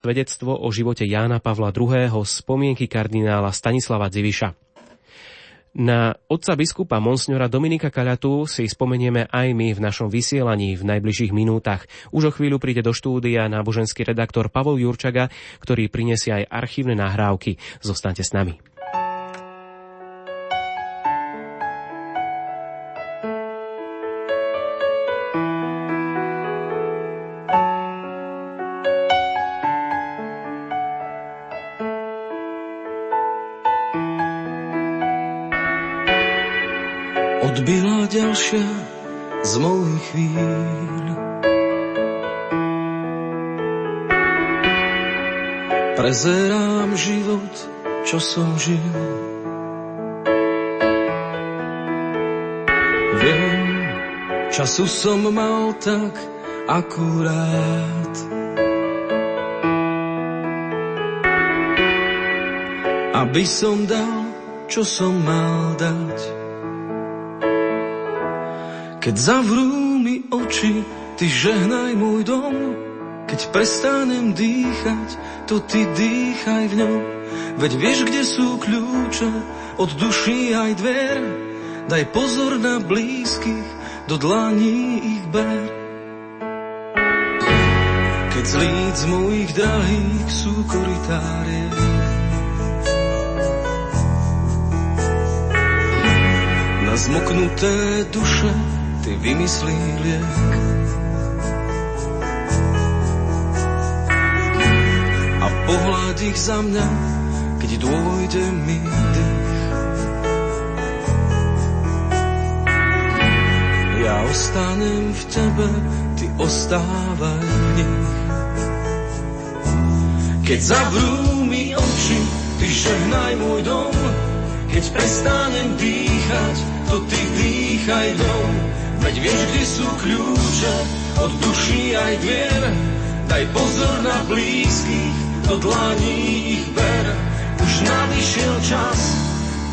svedectvo o živote Jána Pavla II. spomienky kardinála Stanislava Dziviša. Na otca biskupa Monsňora Dominika Kaľatu si spomenieme aj my v našom vysielaní v najbližších minútach. Už o chvíľu príde do štúdia náboženský redaktor Pavol Jurčaga, ktorý prinesie aj archívne nahrávky. Zostaňte s nami. Času som mal tak akurát. Aby som dal, čo som mal dať. Keď zavrú mi oči, ty žehnaj môj dom. Keď prestanem dýchať, to ty dýchaj v ňom. Veď vieš, kde sú kľúče od duší aj dver. Daj pozor na blízkych, do dlaní ich ber. Keď z líc mojich drahých sú koritárie, na zmoknuté duše ty vymyslí liek. A pohľad ich za mňa, keď dôjde mi dých. Ja ostanem v tebe, ty ostávaj v nich. Keď zavrú mi oči, ty žehnaj môj dom, keď prestanem dýchať, to ty dýchaj dom. Veď vieš, kde sú kľúče od duší aj dvier. Daj pozor na blízkych, do dlaní ich ber. Už nadišiel čas,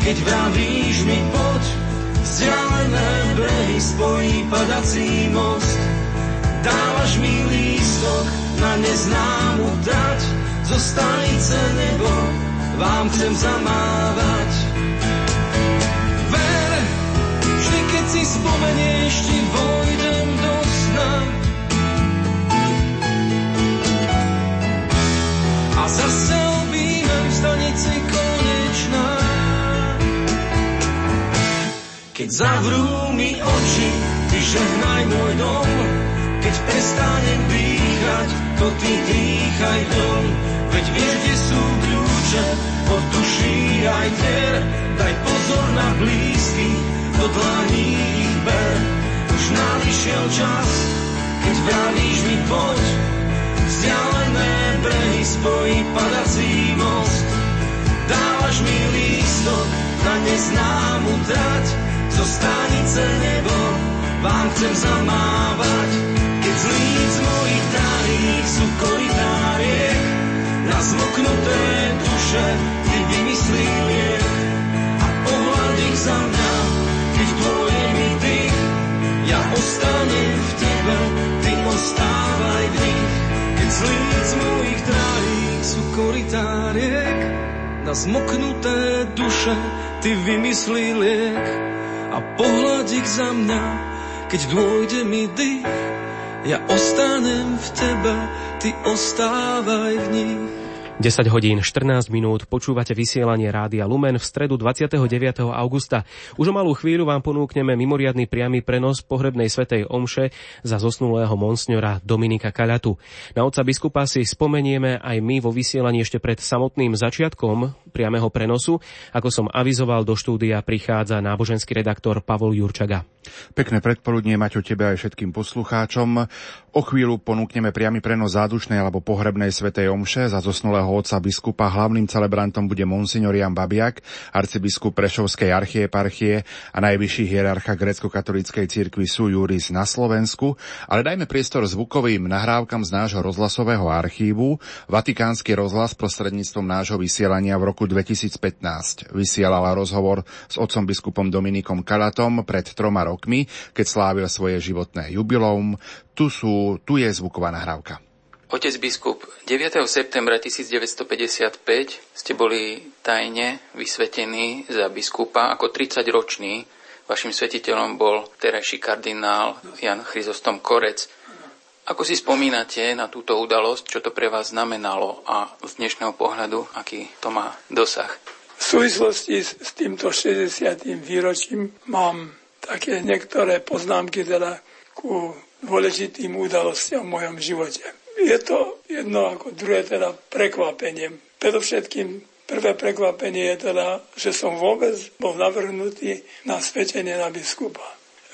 keď vravíš mi poď. Vzdialené brehy spojí padací most. Dávaš mi lístok na neznámu dať. Zo stanice nebo vám chcem zamávať. si spomenieš, ti vojdem do sna. A zase v stanici Keď zavrú mi oči, ty žehnaj môj dom. Keď prestanem dýchať, to ty dýchaj dom. Veď vieš, kde sú kľúče od duší aj tier. Daj pozor na blízkych, do dlaní ich ber. Už nadišiel čas, keď vravíš mi poď. Vzdialené brehy spojí padací most. Dávaš mi lístok na neznámu trať. Zo stanice nebo vám chcem zamávať. Keď z líc mojich drahých sú koridáriek, na zmoknuté duše ty vymyslí liek a pohľad ich za mňa keď tvoje mi ty, ja ostanem v tebe, ty ostávaj v nich. Keď z líc mojich drahých sú koritáriek, na zmoknuté duše ty vymyslí liek a pohľad ich za mňa, keď dôjde mi dých, ja ostanem v tebe, ty ostávaj v nich. 10 hodín 14 minút počúvate vysielanie Rádia Lumen v stredu 29. augusta. Už o malú chvíľu vám ponúkneme mimoriadný priamy prenos pohrebnej svetej omše za zosnulého monsňora Dominika Kaľatu. Na otca biskupa si spomenieme aj my vo vysielaní ešte pred samotným začiatkom priameho prenosu. Ako som avizoval, do štúdia prichádza náboženský redaktor Pavol Jurčaga. Pekné predpoludnie mať o tebe aj všetkým poslucháčom. O chvíľu ponúkneme priamy prenos zádušnej alebo pohrebnej svetej omše za zosnulého svätého otca biskupa. Hlavným celebrantom bude monsignor Jan Babiak, arcibiskup Prešovskej archieparchie a najvyšší hierarcha grecko-katolíckej cirkvi sú Juris na Slovensku. Ale dajme priestor zvukovým nahrávkam z nášho rozhlasového archívu. Vatikánsky rozhlas prostredníctvom nášho vysielania v roku 2015 vysielala rozhovor s otcom biskupom Dominikom Kalatom pred troma rokmi, keď slávil svoje životné jubileum. Tu, sú, tu je zvuková nahrávka. Otec biskup, 9. septembra 1955 ste boli tajne vysvetení za biskupa ako 30-ročný. Vašim svetiteľom bol terajší kardinál Jan Chryzostom Korec. Ako si spomínate na túto udalosť, čo to pre vás znamenalo a z dnešného pohľadu, aký to má dosah? V súvislosti s týmto 60. výročím mám také niektoré poznámky teda ku dôležitým udalostiam v mojom živote. Je to jedno ako druhé teda prekvapenie. Predovšetkým prvé prekvapenie je teda, že som vôbec bol navrhnutý na svetenie na biskupa.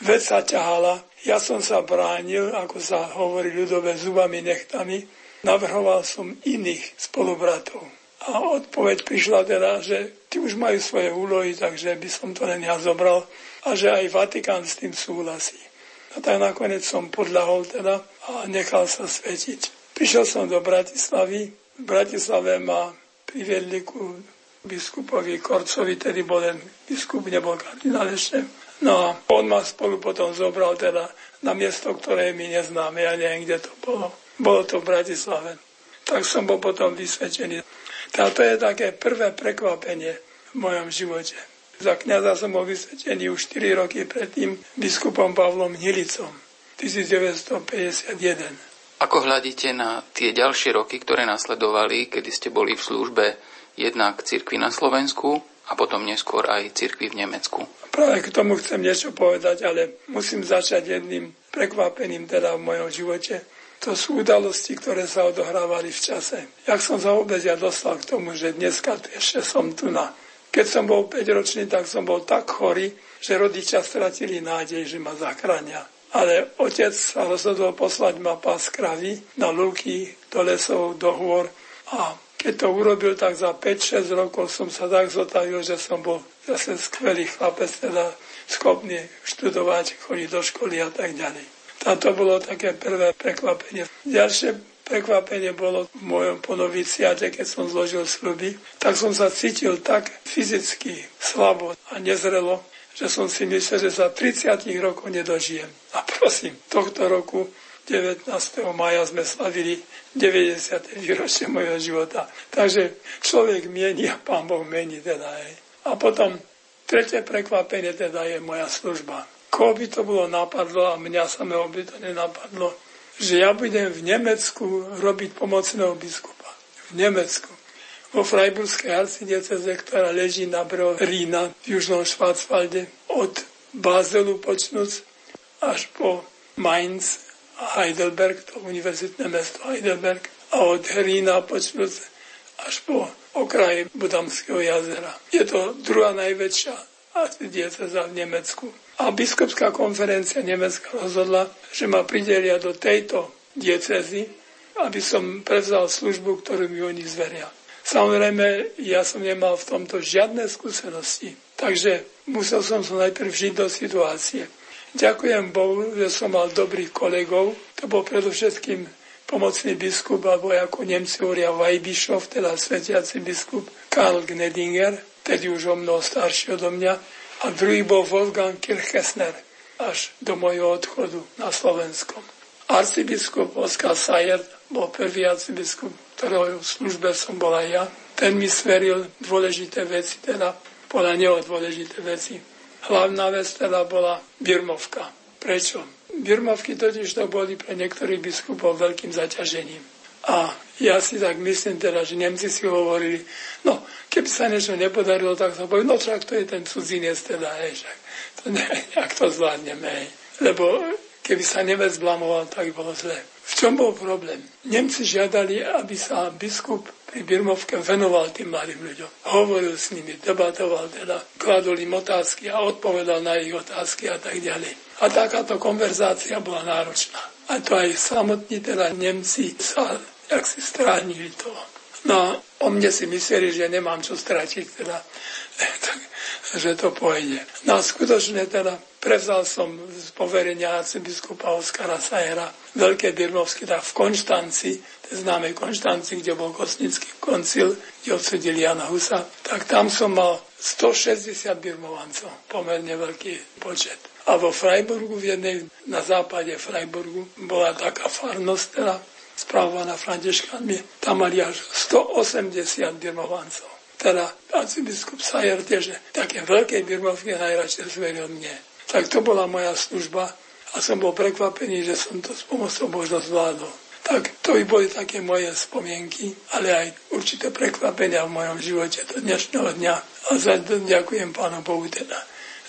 Vec sa ťahala, ja som sa bránil, ako sa hovorí ľudové, zubami nechtami, navrhoval som iných spolubratov. A odpoveď prišla teda, že tí už majú svoje úlohy, takže by som to len ja zobral a že aj Vatikán s tým súhlasí. A tak nakoniec som podľahol teda a nechal sa svetiť. Prišiel som do Bratislavy. V Bratislave ma priviedli ku biskupovi Korcovi, tedy bol len biskup, nebol kardinál ešte. No a on ma spolu potom zobral teda na miesto, ktoré mi neznáme, ja neviem, kde to bolo. Bolo to v Bratislave. Tak som bol potom vysvetený. Táto je také prvé prekvapenie v mojom živote. Za kniaza som bol vysvetený už 4 roky predtým biskupom Pavlom Hnilicom 1951. Ako hľadíte na tie ďalšie roky, ktoré nasledovali, kedy ste boli v službe jednak cirkvi na Slovensku a potom neskôr aj cirkvi v Nemecku? Práve k tomu chcem niečo povedať, ale musím začať jedným prekvapením teda v mojom živote. To sú udalosti, ktoré sa odohrávali v čase. Jak som vôbec ja dostal k tomu, že dneska ešte som tu na keď som bol 5 ročný, tak som bol tak chorý, že rodičia stratili nádej, že ma zachránia. Ale otec sa rozhodol poslať ma pás kravy na lúky, do lesov, do hôr. A keď to urobil, tak za 5-6 rokov som sa tak zotavil, že som bol zase skvelý chlapec, teda schopný študovať, chodiť do školy a tak ďalej. A to bolo také prvé prekvapenie. Ďalšie prekvapenie bolo v mojom ponoviciate, keď som zložil sluby, tak som sa cítil tak fyzicky slabo a nezrelo, že som si myslel, že za 30 rokov nedožijem. A prosím, tohto roku 19. maja sme slavili 90. výročie mojho života. Takže človek mení a pán Boh mení teda aj. A potom tretie prekvapenie teda je moja služba. Koho by to bolo napadlo a mňa samého by to nenapadlo, že ja budem v Nemecku robiť pomocného biskupa. V Nemecku. Vo Freiburskej arcidieceze, ktorá leží na brehu Rína v južnom Švácvalde, od Bazelu počnúc až po Mainz a Heidelberg, to univerzitné mesto Heidelberg, a od Rína počnúc až po okraji Budamského jazera. Je to druhá najväčšia arcidieceza v Nemecku. A biskupská konferencia Nemecka rozhodla, že ma pridelia do tejto diecezy, aby som prevzal službu, ktorú mi oni zveria. Samozrejme, ja som nemal v tomto žiadne skúsenosti, takže musel som sa najprv žiť do situácie. Ďakujem Bohu, že som mal dobrých kolegov. To bol predovšetkým pomocný biskup, alebo ako Nemci hovoria Vajbišov, teda svetiaci biskup Karl Gnedinger, tedy už o mnoho starší odo mňa a druhý bol Wolfgang Kirchesner až do mojho odchodu na Slovenskom. Arcibiskup Oskar Sajer bol prvý arcibiskup, ktorého v službe som bol aj ja. Ten mi sveril dôležité veci, teda podľa neho dôležité veci. Hlavná vec teda bola Birmovka. Prečo? Birmovky totiž to boli pre niektorých biskupov veľkým zaťažením. A ja si tak myslím teda, že Nemci si hovorili, no, keby sa niečo nepodarilo, tak sa povie, no však to je ten cudzinec teda, hej, však to ne, jak to zvládneme, hej. Lebo keby sa Nemec blamoval, tak bolo zle. V čom bol problém? Nemci žiadali, aby sa biskup pri Birmovke venoval tým mladým ľuďom. Hovoril s nimi, debatoval teda, kladol im otázky a odpovedal na ich otázky a tak ďalej. A takáto konverzácia bola náročná. A to aj samotní teda Nemci sa jak si stránili to. No o mne si mysleli, že nemám čo stratiť, teda, tak, že to pôjde. No skutočne teda prevzal som z poverenia arcibiskupa Oskara Sajera Veľké Birmovsky, tak v Konštanci, tej známej Konštanci, kde bol Kosnický koncil, kde odsudili Jana Husa, tak tam som mal 160 birmovancov, pomerne veľký počet. A vo Freiburgu, v jednej, na západe Freiburgu, bola taká farnosť, teda spravovaná Františkánmi, tam mali až 180 birmovancov. Teda arcibiskup Sajer tiež také veľké birmovky najradšej zveril mne. Tak to bola moja služba a som bol prekvapený, že som to s pomocou Božno zvládol. Tak to by boli také moje spomienky, ale aj určité prekvapenia v mojom živote do dnešného dňa. A za to ďakujem Pánu Bohu teda,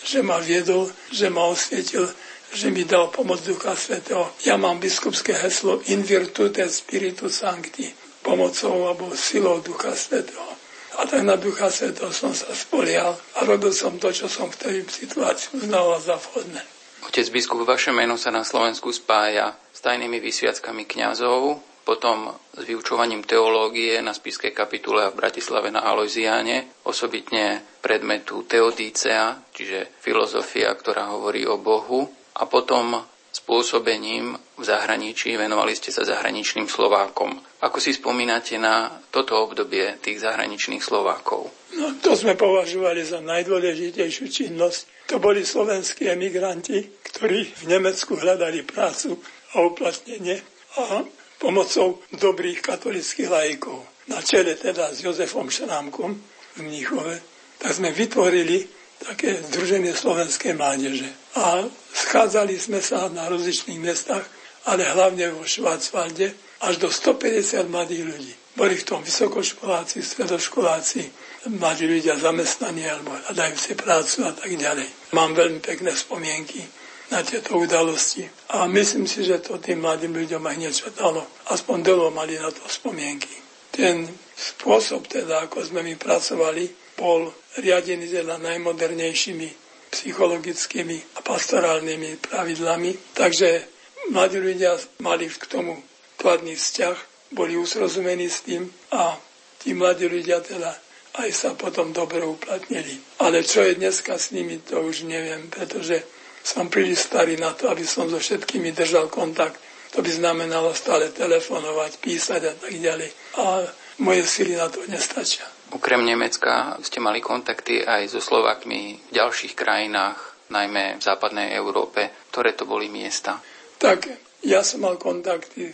že ma viedol, že ma osvietil, že mi dal pomoc Ducha Svetého. Ja mám biskupské heslo In virtute Spiritu Sancti, pomocou alebo silou Ducha Svetého. A tak na Ducha Svetého som sa spolial a robil som to, čo som v tej situácii uznal za vhodné. Otec biskup, vaše meno sa na Slovensku spája s tajnými vysviackami kňazov, potom s vyučovaním teológie na Spiskej kapitule a v Bratislave na Alojziáne, osobitne predmetu Teodícea, čiže filozofia, ktorá hovorí o Bohu, a potom spôsobením v zahraničí, venovali ste sa zahraničným Slovákom. Ako si spomínate na toto obdobie tých zahraničných Slovákov? No, to sme považovali za najdôležitejšiu činnosť to boli slovenskí emigranti, ktorí v Nemecku hľadali prácu a uplatnenie a pomocou dobrých katolických lajkov, na čele teda s Jozefom Šrámkom v Mníchove, tak sme vytvorili také Združenie slovenskej mládeže. A schádzali sme sa na rozličných miestach, ale hlavne vo Švácvalde, až do 150 mladých ľudí. Boli v tom vysokoškoláci, stredoškoláci, mladí ľudia zamestnaní alebo hľadajú si prácu a tak ďalej. Mám veľmi pekné spomienky na tieto udalosti a myslím si, že to tým mladým ľuďom aj niečo dalo. Aspoň dlho mali na to spomienky. Ten spôsob teda, ako sme my pracovali, bol riadený teda najmodernejšími psychologickými a pastorálnymi pravidlami. Takže mladí ľudia mali k tomu kladný vzťah, boli usrozumení s tým a tí mladí ľudia teda aj sa potom dobre uplatnili. Ale čo je dneska s nimi, to už neviem, pretože som príliš starý na to, aby som so všetkými držal kontakt. To by znamenalo stále telefonovať, písať a tak ďalej. A moje sily na to nestačia. Ukrem Nemecka ste mali kontakty aj so Slovakmi v ďalších krajinách, najmä v západnej Európe. Ktoré to boli miesta? Tak ja som mal kontakty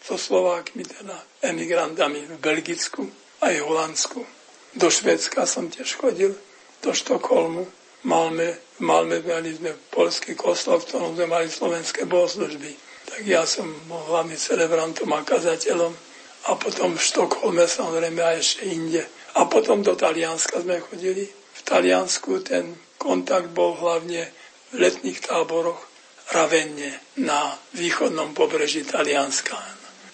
so Slovákmi, teda emigrantami v Belgicku aj v Holandsku. Do Švedska som tiež chodil, do Štokholmu. Malme, v Malme mali sme polský kostol, v ktorom sme mali slovenské bohoslužby. Tak ja som bol hlavný celebrantom a kazateľom. A potom v Štokholme samozrejme a ešte inde. A potom do Talianska sme chodili. V Taliansku ten kontakt bol hlavne v letných táboroch Ravenne na východnom pobreží Talianska.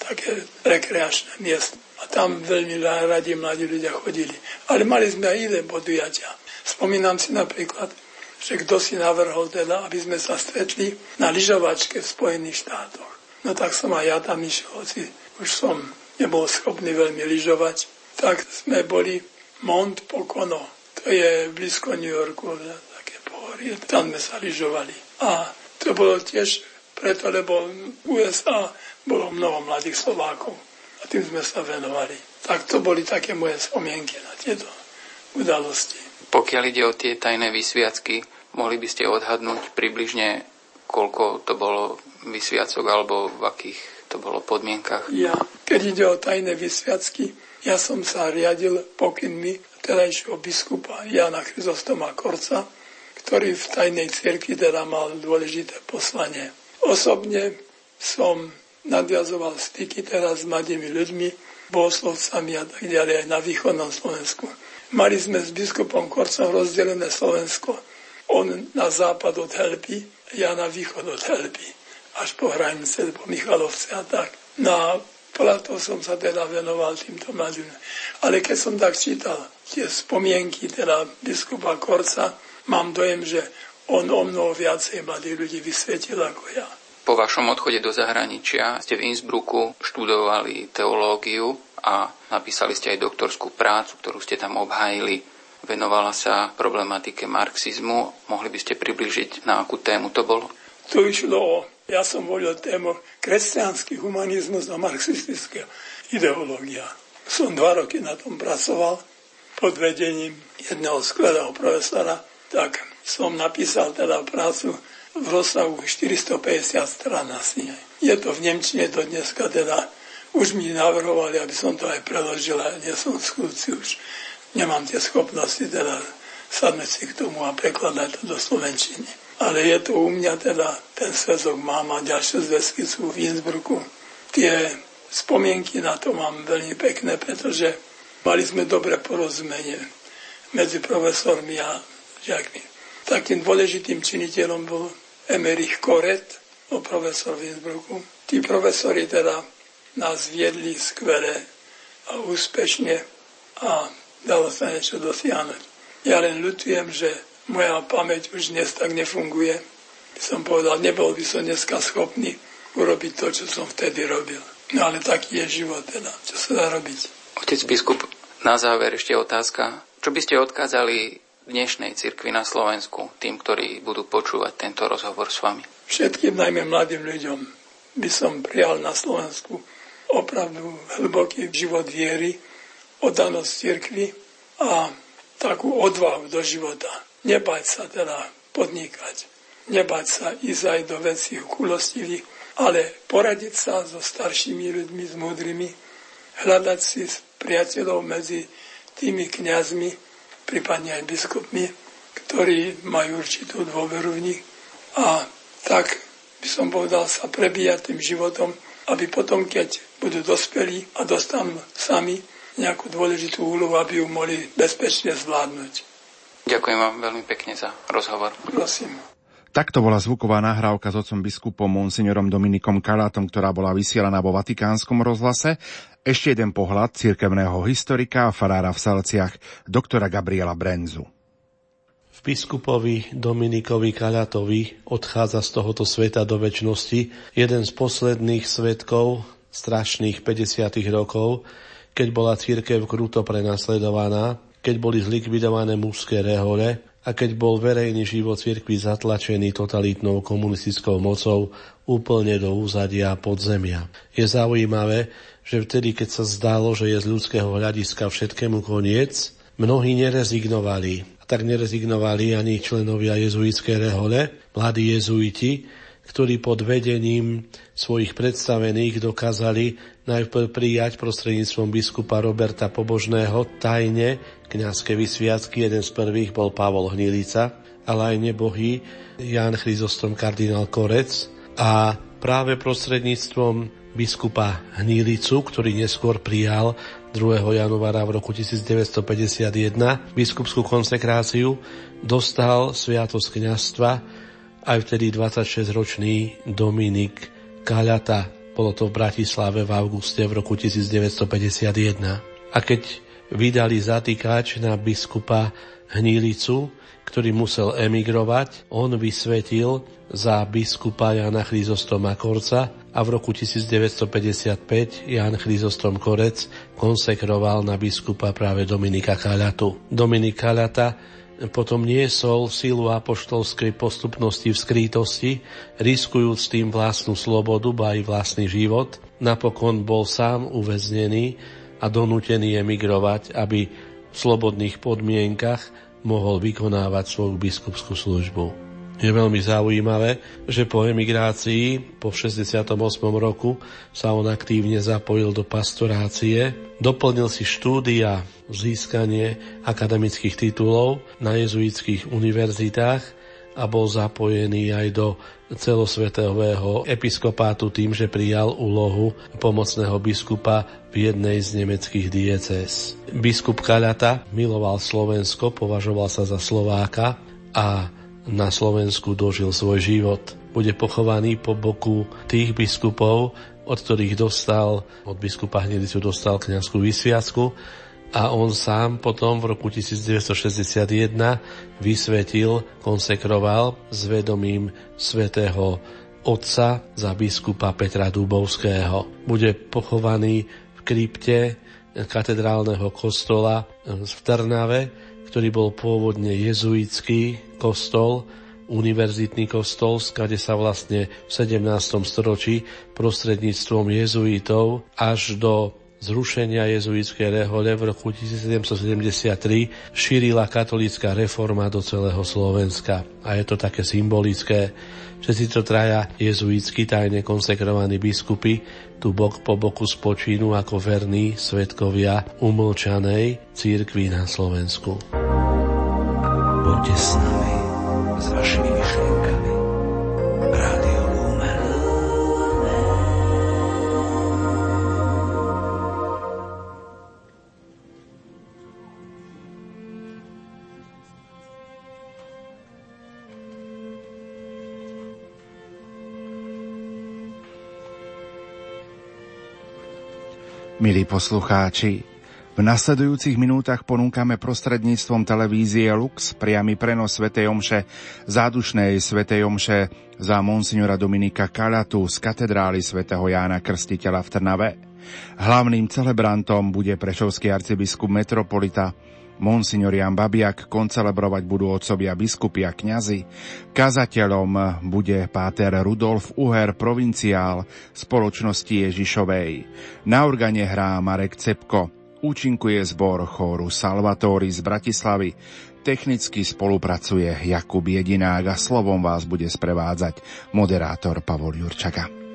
Také rekreačné miesto a tam veľmi radi mladí ľudia chodili. Ale mali sme aj iné podujatia. Spomínam si napríklad, že kto si navrhol teda, aby sme sa stretli na lyžovačke v Spojených štátoch. No tak som aj ja tam išiel, hoci už som nebol schopný veľmi lyžovať. Tak sme boli Mont Pocono, to je blízko New Yorku, také pohorie, tam sme sa lyžovali. A to bolo tiež preto, lebo v USA bolo mnoho mladých Slovákov a tým sme sa venovali. Tak to boli také moje spomienky na tieto udalosti. Pokiaľ ide o tie tajné vysviacky, mohli by ste odhadnúť približne, koľko to bolo vysviacok alebo v akých to bolo podmienkach? Ja, keď ide o tajné vysviacky, ja som sa riadil pokynmi terajšieho biskupa Jana Chryzostoma Korca, ktorý v tajnej cirkvi teda mal dôležité poslanie. Osobne som nadviazoval styky teraz s mladými ľuďmi, bohoslovcami a tak ďalej aj na východnom Slovensku. Mali sme s biskupom Korcom rozdelené Slovensko. On na západ od Helpy, ja na východ od Helpy, až po hranice, po Michalovce a tak. Na plato som sa teda venoval týmto mladým. Ale keď som tak čítal tie spomienky teda biskupa Korca, mám dojem, že on o mnoho viacej mladých ľudí vysvetil ako ja. Po vašom odchode do zahraničia ste v Innsbrucku študovali teológiu a napísali ste aj doktorskú prácu, ktorú ste tam obhájili. Venovala sa problematike marxizmu. Mohli by ste približiť, na akú tému to bolo? Tu išlo o, ja som volil tému kresťanský humanizmus a marxistická ideológia. Som dva roky na tom pracoval pod vedením jedného skvelého profesora, tak som napísal teda prácu v rozsahu 450 strán asi. Je to v Nemčine do dneska teda Už mi navrhovali, aby som to aj preložil, ale nie som skúci už. Nemám tie schopnosti teda sadme si k tomu a prekladať to do Slovenčiny. Ale je to u mňa teda, ten svezok mám a ďalšie zväzky sú v Innsbrucku. Tie spomienky na to mám veľmi pekné, pretože mali sme dobré porozumenie medzi profesormi a žiakmi. Takým dôležitým činiteľom bol Emerich Koret, bol profesor v Innsbrucku. Tí profesori teda nás viedli skvele a úspešne a dalo sa niečo dosiahnuť. Ja len ľutujem, že moja pamäť už dnes tak nefunguje. By som povedal, nebol by som dneska schopný urobiť to, čo som vtedy robil. No ale taký je život teda, čo sa dá robiť. Otec biskup, na záver ešte otázka. Čo by ste odkázali dnešnej cirkvi na Slovensku, tým, ktorí budú počúvať tento rozhovor s vami? Všetkým, najmä mladým ľuďom, by som prijal na Slovensku opravdu hlboký život viery, oddanosť cirkvi a takú odvahu do života. Nebať sa teda podnikať, nebať sa ísť aj do vecí kulostivých, ale poradiť sa so staršími ľuďmi, s múdrymi, hľadať si priateľov medzi tými kňazmi, prípadne aj biskupmi, ktorí majú určitú dôveru v nich. A tak by som povedal sa prebíjať tým životom, aby potom, keď budú dospelí a dostanú sami nejakú dôležitú úlohu, aby ju mohli bezpečne zvládnuť. Ďakujem vám veľmi pekne za rozhovor. Prosím. Takto bola zvuková nahrávka s otcom biskupom monsignorom Dominikom Kalátom, ktorá bola vysielaná vo Vatikánskom rozhlase. Ešte jeden pohľad cirkevného historika a farára v Salciach, doktora Gabriela Brenzu. V biskupovi Dominikovi Kalátovi odchádza z tohoto sveta do väčšnosti jeden z posledných svetkov strašných 50. rokov, keď bola církev kruto prenasledovaná, keď boli zlikvidované mužské rehole a keď bol verejný život cirkvi zatlačený totalitnou komunistickou mocou úplne do úzadia podzemia. Je zaujímavé, že vtedy, keď sa zdalo, že je z ľudského hľadiska všetkému koniec, mnohí nerezignovali. A tak nerezignovali ani členovia jezuitskej rehole, mladí jezuiti, ktorí pod vedením svojich predstavených dokázali najprv prijať prostredníctvom biskupa Roberta Pobožného tajne kniazské vysviacky. Jeden z prvých bol Pavol Hnilica, ale aj nebohý Jan Chryzostom kardinál Korec a práve prostredníctvom biskupa Hnilicu, ktorý neskôr prijal 2. januára v roku 1951 biskupskú konsekráciu, dostal sviatosť kniazstva aj vtedy 26-ročný Dominik Kaľata. Bolo to v Bratislave v auguste v roku 1951. A keď vydali zatýkač na biskupa Hnílicu, ktorý musel emigrovať, on vysvetil za biskupa Jana Chryzostoma Korca a v roku 1955 Jan Chryzostom Korec konsekroval na biskupa práve Dominika Kalatu. Dominik Kalata potom niesol silu apoštolskej postupnosti v skrítosti, riskujúc tým vlastnú slobodu, ba aj vlastný život. Napokon bol sám uväznený a donútený emigrovať, aby v slobodných podmienkach mohol vykonávať svoju biskupskú službu. Je veľmi zaujímavé, že po emigrácii po 68. roku sa on aktívne zapojil do pastorácie, doplnil si štúdia, získanie akademických titulov na jezuitských univerzitách a bol zapojený aj do celosvetového episkopátu tým, že prijal úlohu pomocného biskupa v jednej z nemeckých diecéz. Biskup Kalata miloval Slovensko, považoval sa za Slováka a na Slovensku dožil svoj život. Bude pochovaný po boku tých biskupov, od ktorých dostal, od biskupa Hnilicu dostal kniazskú vysviacku a on sám potom v roku 1961 vysvetil, konsekroval s vedomím svätého otca za biskupa Petra Dubovského. Bude pochovaný v krypte katedrálneho kostola v Trnave, ktorý bol pôvodne jezuitský kostol, univerzitný kostol, skade sa vlastne v 17. storočí prostredníctvom jezuitov až do zrušenia jezuitskej rehole v roku 1773 šírila katolícka reforma do celého Slovenska. A je to také symbolické, si to traja jezuitsky tajne konsekrovaní biskupy tu bok po boku spočínu ako verní svetkovia umlčanej církvy na Slovensku. Poďte s nami, s vašimi myšlienkami. Milí poslucháči, v nasledujúcich minútach ponúkame prostredníctvom televízie Lux priamy prenos Svetej Omše, zádušnej Svetej Omše za monsignora Dominika Kalatu z katedrály svätého Jána Krstiteľa v Trnave. Hlavným celebrantom bude prešovský arcibiskup metropolita Monsignor Jan Babiak koncelebrovať budú otcovia biskupy a kňazi. Kazateľom bude páter Rudolf Uher, provinciál spoločnosti Ježišovej. Na organe hrá Marek Cepko. Účinkuje zbor chóru Salvatori z Bratislavy. Technicky spolupracuje Jakub Jedinák a slovom vás bude sprevádzať moderátor Pavol Jurčaka.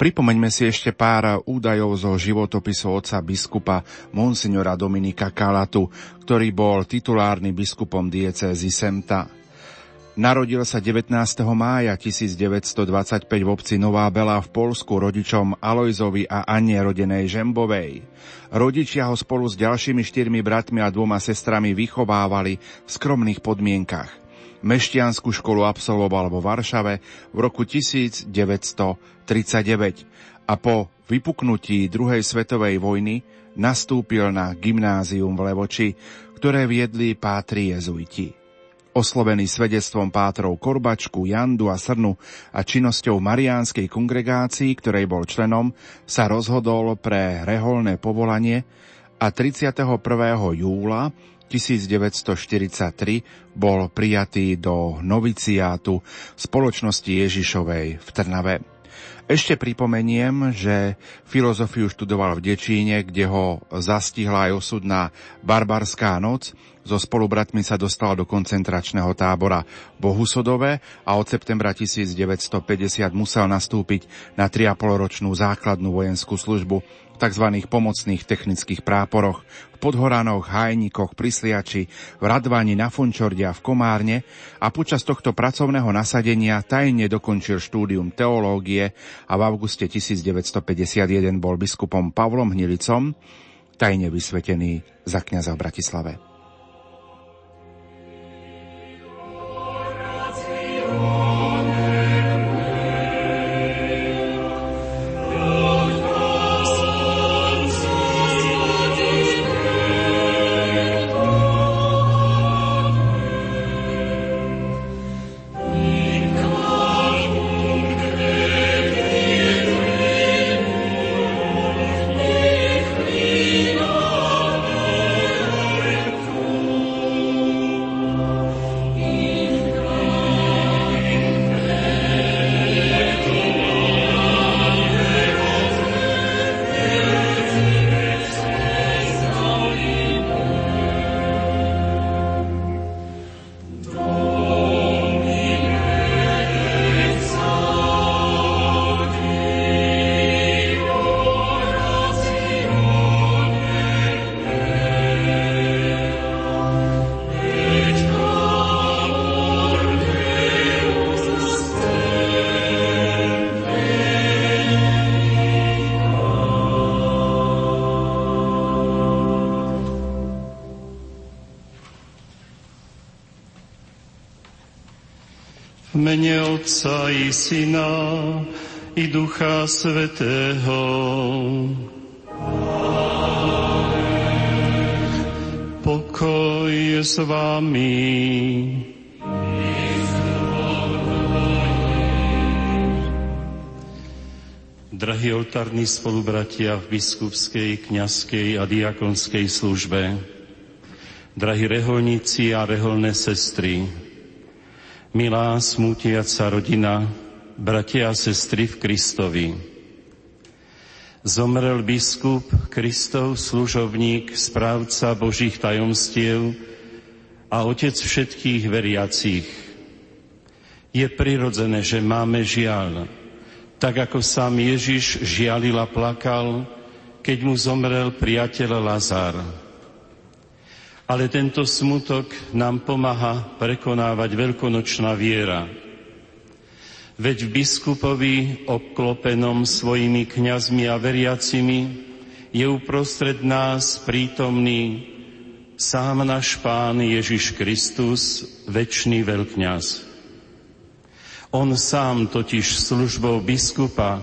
Pripomeňme si ešte pár údajov zo životopisu otca biskupa Monsignora Dominika Kalatu, ktorý bol titulárnym biskupom diecézy Semta. Narodil sa 19. mája 1925 v obci Nová Bela v Polsku rodičom Alojzovi a Anie rodenej Žembovej. Rodičia ho spolu s ďalšími štyrmi bratmi a dvoma sestrami vychovávali v skromných podmienkach. Mešťanskú školu absolvoval vo Varšave v roku 1939 a po vypuknutí druhej svetovej vojny nastúpil na gymnázium v Levoči, ktoré viedli pátri jezuiti. Oslovený svedectvom pátrov Korbačku, Jandu a Srnu a činnosťou Mariánskej kongregácii, ktorej bol členom, sa rozhodol pre reholné povolanie a 31. júla 1943 bol prijatý do noviciátu spoločnosti Ježišovej v Trnave. Ešte pripomeniem, že filozofiu študoval v Dečíne, kde ho zastihla aj osudná barbarská noc. So spolubratmi sa dostal do koncentračného tábora Bohusodové a od septembra 1950 musel nastúpiť na 3,5 ročnú základnú vojenskú službu tzv. pomocných technických práporoch, v Podhoranoch, Hájnikoch, Prisliači, v Radvani, na Fončorde v Komárne a počas tohto pracovného nasadenia tajne dokončil štúdium teológie a v auguste 1951 bol biskupom Pavlom Hnilicom, tajne vysvetený za kniaza v Bratislave. Mene Otca i Syna i Ducha Svetého. Pokoj je s vami. drahí oltárni spolubratia v biskupskej, kňazskej a diakonskej službe, drahí reholníci a reholné sestry, milá smútiaca rodina, bratia a sestry v Kristovi. Zomrel biskup, Kristov služobník, správca Božích tajomstiev a otec všetkých veriacich. Je prirodzené, že máme žiaľ, tak ako sám Ježiš žialil a plakal, keď mu zomrel priateľ Lazar. Ale tento smutok nám pomáha prekonávať veľkonočná viera. Veď v biskupovi, obklopenom svojimi kňazmi a veriacimi, je uprostred nás prítomný sám náš Pán Ježiš Kristus, väčší veľkňaz. On sám totiž službou biskupa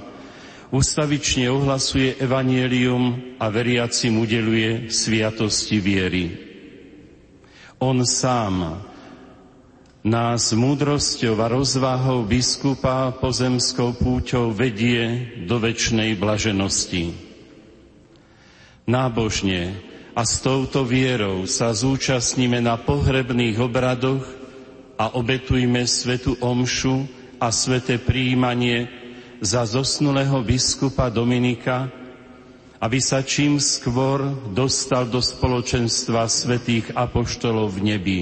ustavične ohlasuje evanielium a veriacim udeluje sviatosti viery. On sám nás múdrosťou a rozvahou biskupa pozemskou púťou vedie do väčšnej blaženosti. Nábožne a s touto vierou sa zúčastníme na pohrebných obradoch a obetujme svetu omšu a sveté príjmanie za zosnulého biskupa Dominika, aby sa čím skôr dostal do spoločenstva svetých apoštolov v nebi.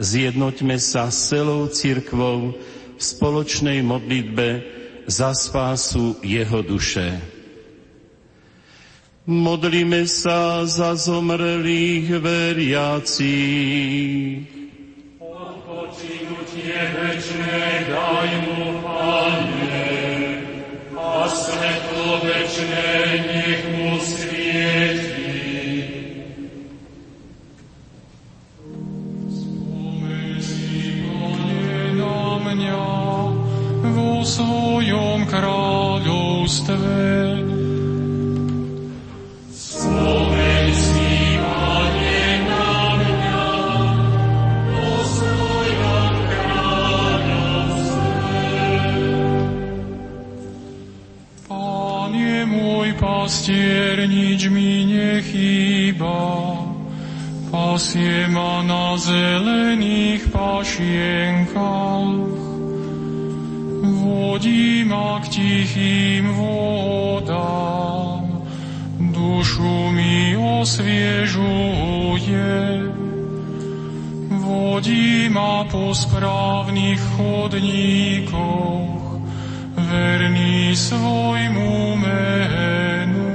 Zjednoťme sa s celou církvou v spoločnej modlitbe za spásu jeho duše. Modlíme sa za zomrelých veriacich. Svojom kráľovstve, pastier, nič mi nechýba. Pasie ma na zelených pašienkach. Vodí ma k tichým vodám. Dušu mi osviežuje. Vodí ma po správnych chodníkoch verný svojmu menu.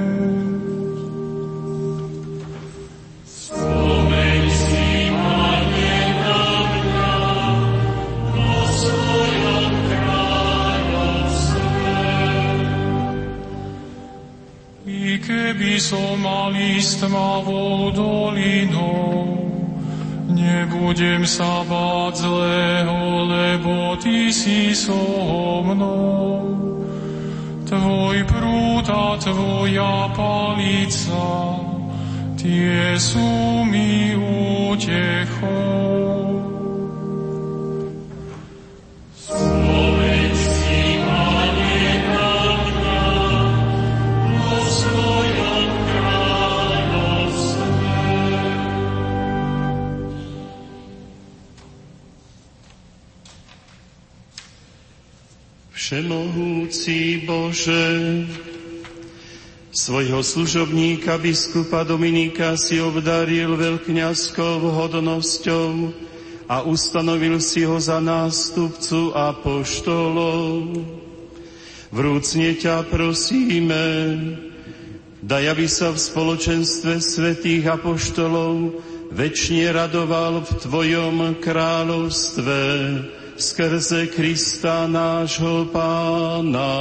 Spomeň si, Pane, na mňa, vo svojom kráľovstve. I keby som mal ísť tmavou dolinou, Nebudem sa báť zlého, lebo Ty si so mnou. Tvoj prúd a Tvoja palica, tie sú mi útechou. Všemohúci Bože, svojho služobníka biskupa Dominika si obdaril veľkňazskou hodnosťou a ustanovil si ho za nástupcu apoštolov. Vrúcne ťa prosíme, daj, aby sa v spoločenstve svetých apoštolov väčšine radoval v Tvojom kráľovstve, skrze Krista nášho Pána.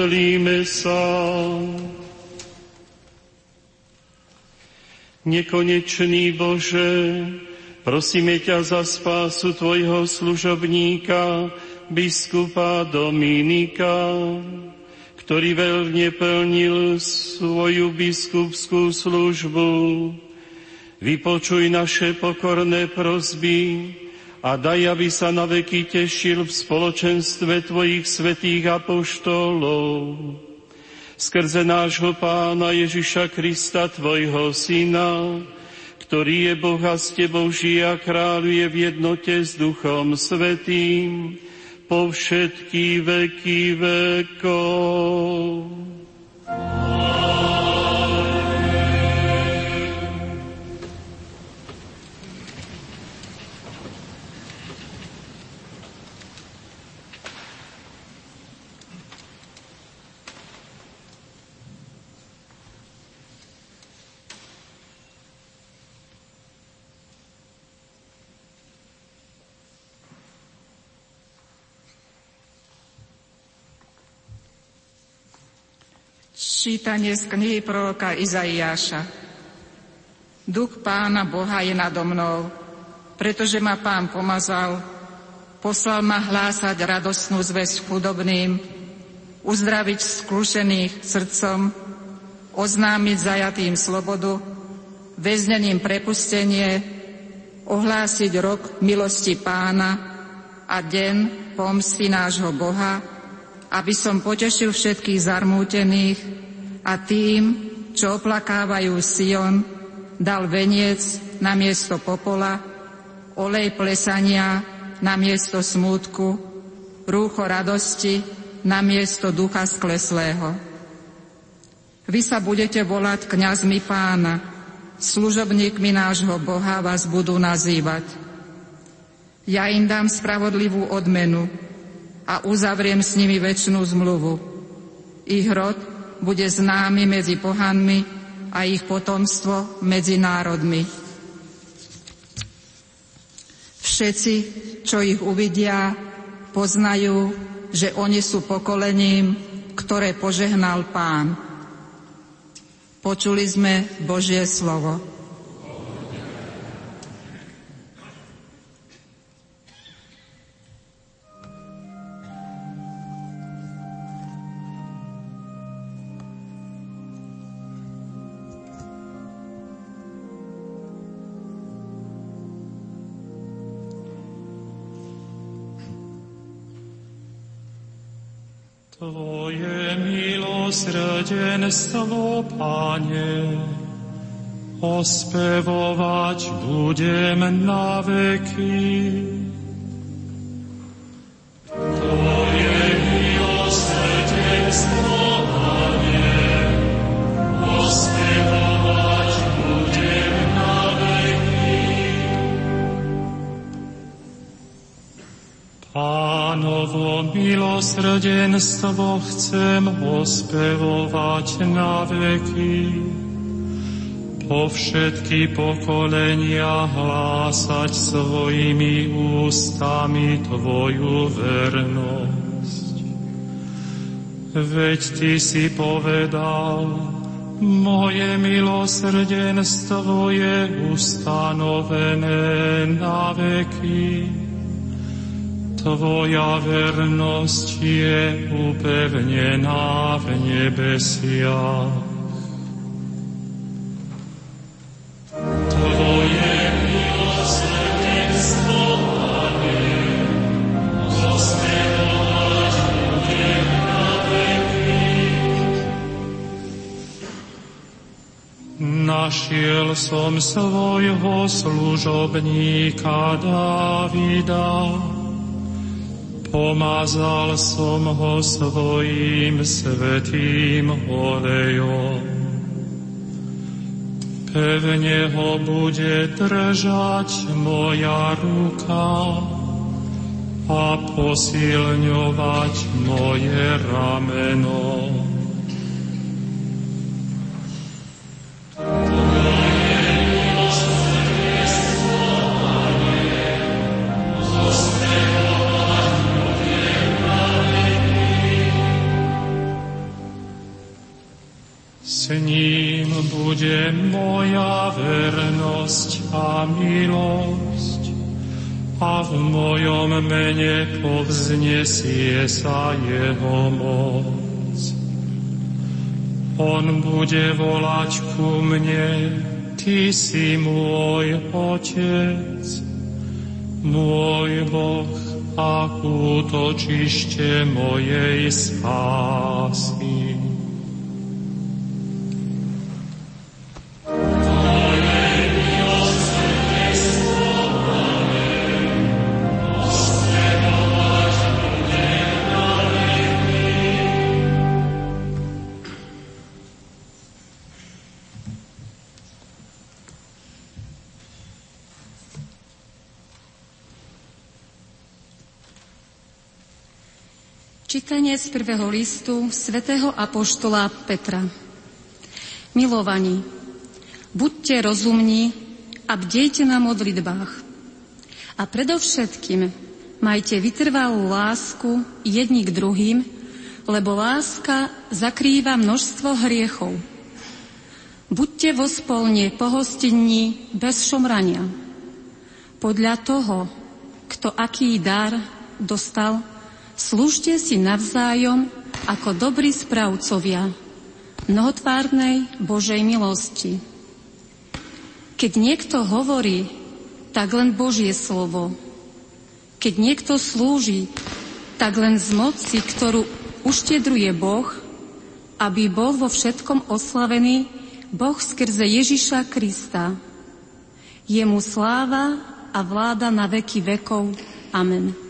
Modlíme sa. Nekonečný Bože, prosíme ťa za spásu Tvojho služobníka, biskupa Dominika, ktorý veľmi plnil svoju biskupskú službu. Vypočuj naše pokorné prosby a daj, aby sa na veky tešil v spoločenstve Tvojich svetých apoštolov. Skrze nášho Pána Ježiša Krista, Tvojho Syna, ktorý je Boh a s Tebou žije a kráľuje v jednote s Duchom Svetým, po všetky veky vekov. Čítanie z knihy proroka Izaiáša. Duch pána Boha je nado mnou, pretože ma pán pomazal, poslal ma hlásať radosnú zväzť chudobným, uzdraviť skrušených srdcom, oznámiť zajatým slobodu, väzneným prepustenie, ohlásiť rok milosti pána a deň pomsty nášho Boha, aby som potešil všetkých zarmútených, a tým, čo oplakávajú Sion, dal veniec na miesto popola, olej plesania na miesto smútku, rúcho radosti na miesto ducha skleslého. Vy sa budete volať kňazmi pána, služobníkmi nášho Boha vás budú nazývať. Ja im dám spravodlivú odmenu a uzavriem s nimi väčšinu zmluvu. Ich rod bude známy medzi pohanmi a ich potomstvo medzi národmi. Všetci, čo ich uvidia, poznajú, že oni sú pokolením, ktoré požehnal Pán. Počuli sme Božie slovo. Tvoje milosrdenstvo, Pane, ospevovať budem na veky. Milosrdenstvo chcem ospevovať na veky. Po všetky pokolenia hlásať svojimi ústami Tvoju vernosť. Veď Ty si povedal, moje milosrdenstvo je ustanovené na veky. Tvoja vernosť je upevnená v nebesiach. Našiel som svojho služobníka Davida, Pomazal som ho svojím svetým olejom. Pevne ho bude držať moja ruka a posilňovať moje rameno. A milosť a v mojom mene povznesie sa jeho moc. On bude volať ku mne, Ty si môj Otec, môj Boh a útočište mojej spásy. Čítanie z prvého listu svätého Apoštola Petra. Milovaní, buďte rozumní a bdejte na modlitbách. A predovšetkým majte vytrvalú lásku jedni k druhým, lebo láska zakrýva množstvo hriechov. Buďte vo spolne pohostinní bez šomrania. Podľa toho, kto aký dar dostal, Slúžte si navzájom ako dobrí správcovia mnohotvárnej Božej milosti. Keď niekto hovorí, tak len Božie slovo. Keď niekto slúži, tak len z moci, ktorú uštedruje Boh, aby bol vo všetkom oslavený Boh skrze Ježiša Krista. Jemu sláva a vláda na veky vekov. Amen.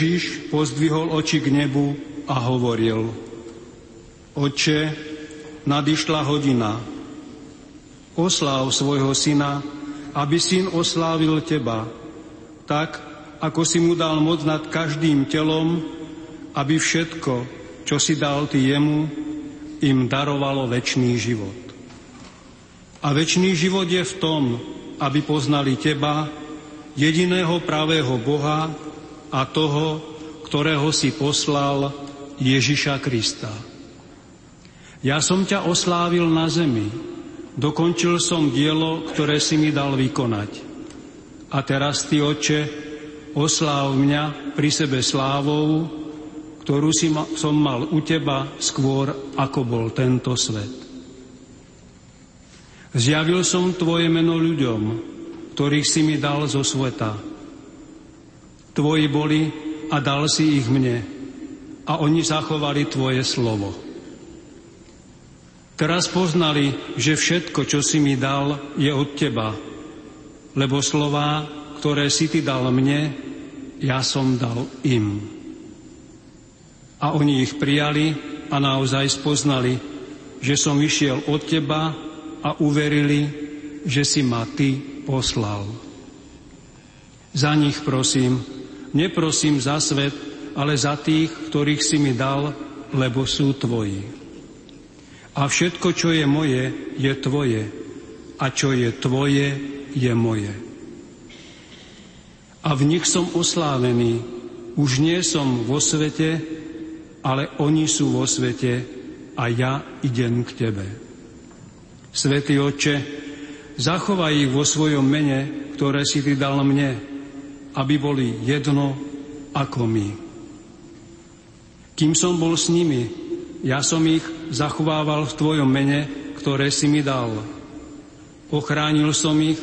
Ježiš pozdvihol oči k nebu a hovoril, Oče, nadišla hodina, osláv svojho syna, aby syn oslávil teba, tak, ako si mu dal moc nad každým telom, aby všetko, čo si dal ty jemu, im darovalo väčší život. A väčší život je v tom, aby poznali teba, jediného pravého Boha, a toho, ktorého si poslal Ježiša Krista. Ja som ťa oslávil na zemi, dokončil som dielo, ktoré si mi dal vykonať. A teraz ty, oče, osláv mňa pri sebe slávou, ktorú si ma, som mal u teba skôr, ako bol tento svet. Zjavil som tvoje meno ľuďom, ktorých si mi dal zo sveta. Tvoji boli a dal si ich mne a oni zachovali tvoje slovo. Teraz poznali, že všetko, čo si mi dal, je od teba, lebo slová, ktoré si ty dal mne, ja som dal im. A oni ich prijali a naozaj spoznali, že som vyšiel od teba a uverili, že si ma ty poslal. Za nich prosím, neprosím za svet, ale za tých, ktorých si mi dal, lebo sú tvoji. A všetko, čo je moje, je tvoje. A čo je tvoje, je moje a v nich som oslávený. Už nie som vo svete, ale oni sú vo svete a ja idem k Tebe. Svetý Otče, zachovaj ich vo svojom mene, ktoré si Ty dal mne, aby boli jedno ako my. Kým som bol s nimi, ja som ich zachovával v Tvojom mene, ktoré si mi dal. Ochránil som ich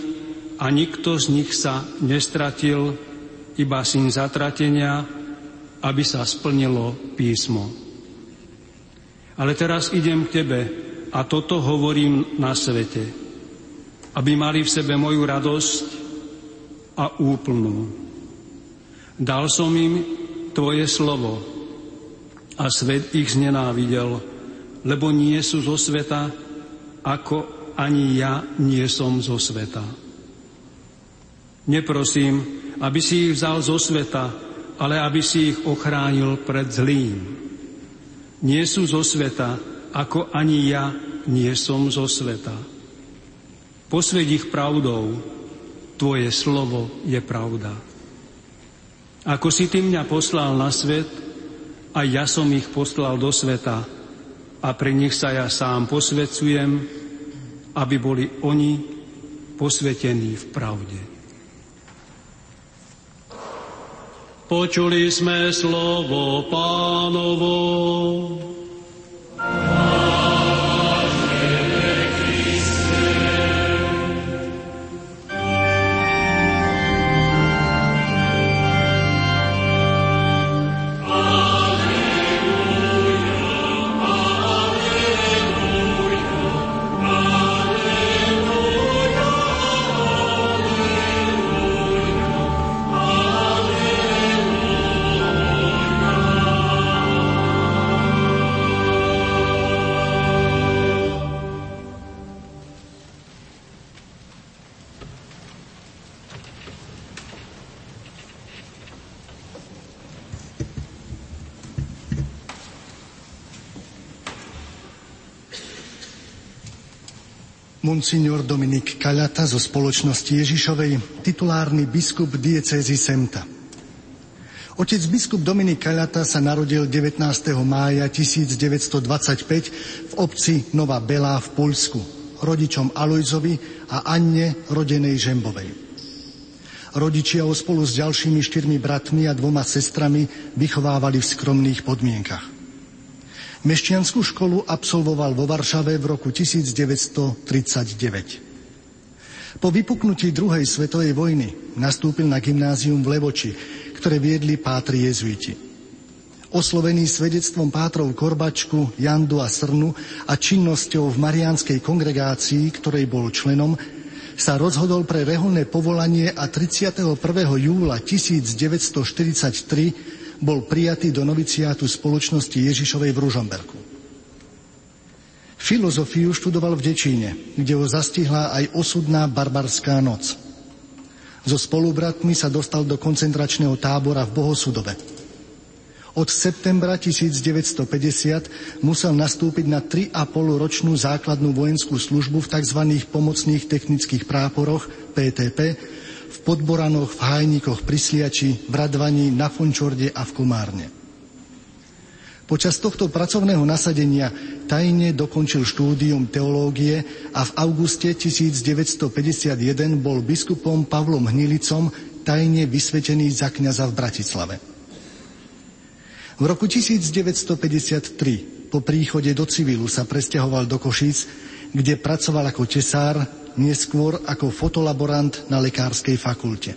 a nikto z nich sa nestratil, iba syn zatratenia, aby sa splnilo písmo. Ale teraz idem k Tebe a toto hovorím na svete, aby mali v sebe moju radosť a úplnú. Dal som im Tvoje slovo a svet ich znenávidel, lebo nie sú zo sveta, ako ani ja nie som zo sveta. Neprosím, aby si ich vzal zo sveta, ale aby si ich ochránil pred zlým. Nie sú zo sveta, ako ani ja nie som zo sveta. Posved ich pravdou, tvoje slovo je pravda. Ako si ty mňa poslal na svet, a ja som ich poslal do sveta a pre nich sa ja sám posvedcujem, aby boli oni posvetení v pravde. Počuli sme slovo pánovo. Monsignor Dominik Kaľata zo spoločnosti Ježišovej, titulárny biskup diecézy Semta. Otec biskup Dominik Kaľata sa narodil 19. mája 1925 v obci Nová Belá v Poľsku, rodičom Alojzovi a Anne, rodenej Žembovej. Rodičia ho spolu s ďalšími štyrmi bratmi a dvoma sestrami vychovávali v skromných podmienkach. Mešťanskú školu absolvoval vo Varšave v roku 1939. Po vypuknutí druhej svetovej vojny nastúpil na gymnázium v Levoči, ktoré viedli pátri jezuiti. Oslovený svedectvom pátrov Korbačku, Jandu a Srnu a činnosťou v Mariánskej kongregácii, ktorej bol členom, sa rozhodol pre reholné povolanie a 31. júla 1943 bol prijatý do noviciátu spoločnosti Ježišovej v Ružomberku. Filozofiu študoval v Dečíne, kde ho zastihla aj osudná barbarská noc. So spolubratmi sa dostal do koncentračného tábora v Bohosudove. Od septembra 1950 musel nastúpiť na 3,5 ročnú základnú vojenskú službu v tzv. pomocných technických práporoch PTP Podboranoch, v Hajnikoch, pri Sliači, v Radvaní, na Fončorde a v Komárne. Počas tohto pracovného nasadenia tajne dokončil štúdium teológie a v auguste 1951 bol biskupom Pavlom Hnilicom tajne vysvetený za kniaza v Bratislave. V roku 1953 po príchode do civilu sa presťahoval do Košíc, kde pracoval ako tesár, neskôr ako fotolaborant na lekárskej fakulte.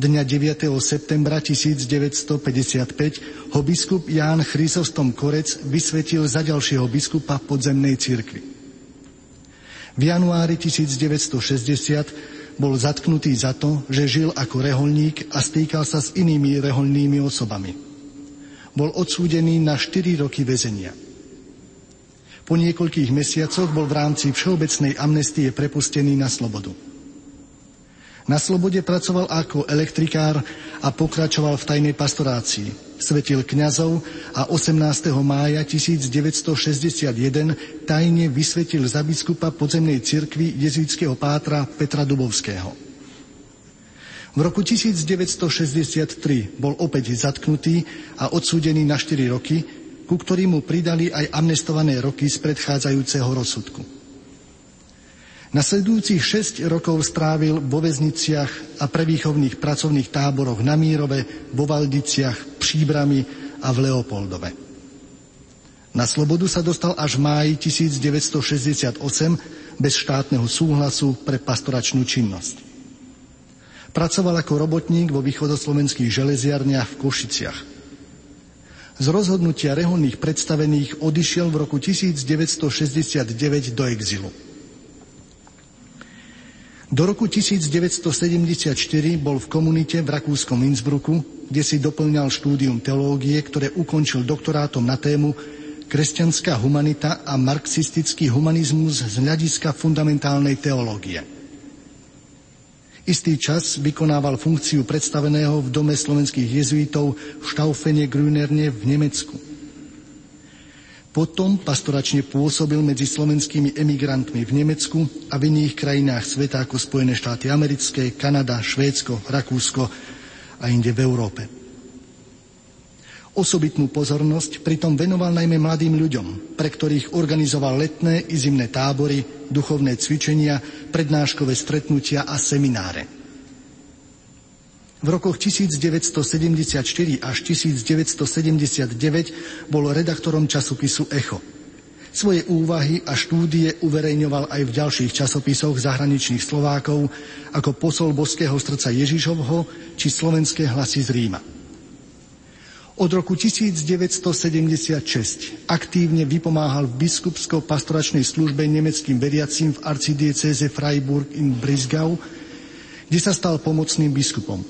Dňa 9. septembra 1955 ho biskup Ján Chrysostom Korec vysvetil za ďalšieho biskupa podzemnej cirkvi. V januári 1960 bol zatknutý za to, že žil ako reholník a stýkal sa s inými reholnými osobami bol odsúdený na 4 roky väzenia. Po niekoľkých mesiacoch bol v rámci všeobecnej amnestie prepustený na slobodu. Na slobode pracoval ako elektrikár a pokračoval v tajnej pastorácii. Svetil kňazov a 18. mája 1961 tajne vysvetil za biskupa podzemnej cirkvi jezuitského pátra Petra Dubovského. V roku 1963 bol opäť zatknutý a odsúdený na 4 roky, ku ktorým mu pridali aj amnestované roky z predchádzajúceho rozsudku. Nasledujúcich 6 rokov strávil vo väzniciach a prevýchovných pracovných táboroch na Mírove, vo Valdiciach, Příbrami a v Leopoldove. Na slobodu sa dostal až v máji 1968 bez štátneho súhlasu pre pastoračnú činnosť. Pracoval ako robotník vo východoslovenských železiarniach v Košiciach. Z rozhodnutia reholných predstavených odišiel v roku 1969 do exilu. Do roku 1974 bol v komunite v rakúskom Innsbrucku, kde si doplňal štúdium teológie, ktoré ukončil doktorátom na tému Kresťanská humanita a marxistický humanizmus z hľadiska fundamentálnej teológie. Istý čas vykonával funkciu predstaveného v Dome slovenských jezuitov v Štaufene Grünerne v Nemecku. Potom pastoračne pôsobil medzi slovenskými emigrantmi v Nemecku a v iných krajinách sveta ako Spojené štáty americké, Kanada, Švédsko, Rakúsko a inde v Európe. Osobitnú pozornosť pritom venoval najmä mladým ľuďom, pre ktorých organizoval letné i zimné tábory, duchovné cvičenia, prednáškové stretnutia a semináre. V rokoch 1974 až 1979 bol redaktorom časopisu Echo. Svoje úvahy a štúdie uverejňoval aj v ďalších časopisoch zahraničných Slovákov ako posol Boského srdca Ježišovho či slovenské hlasy z Ríma. Od roku 1976 aktívne vypomáhal v biskupsko-pastoračnej službe nemeckým veriacím v arcidieceze Freiburg in Brisgau, kde sa stal pomocným biskupom.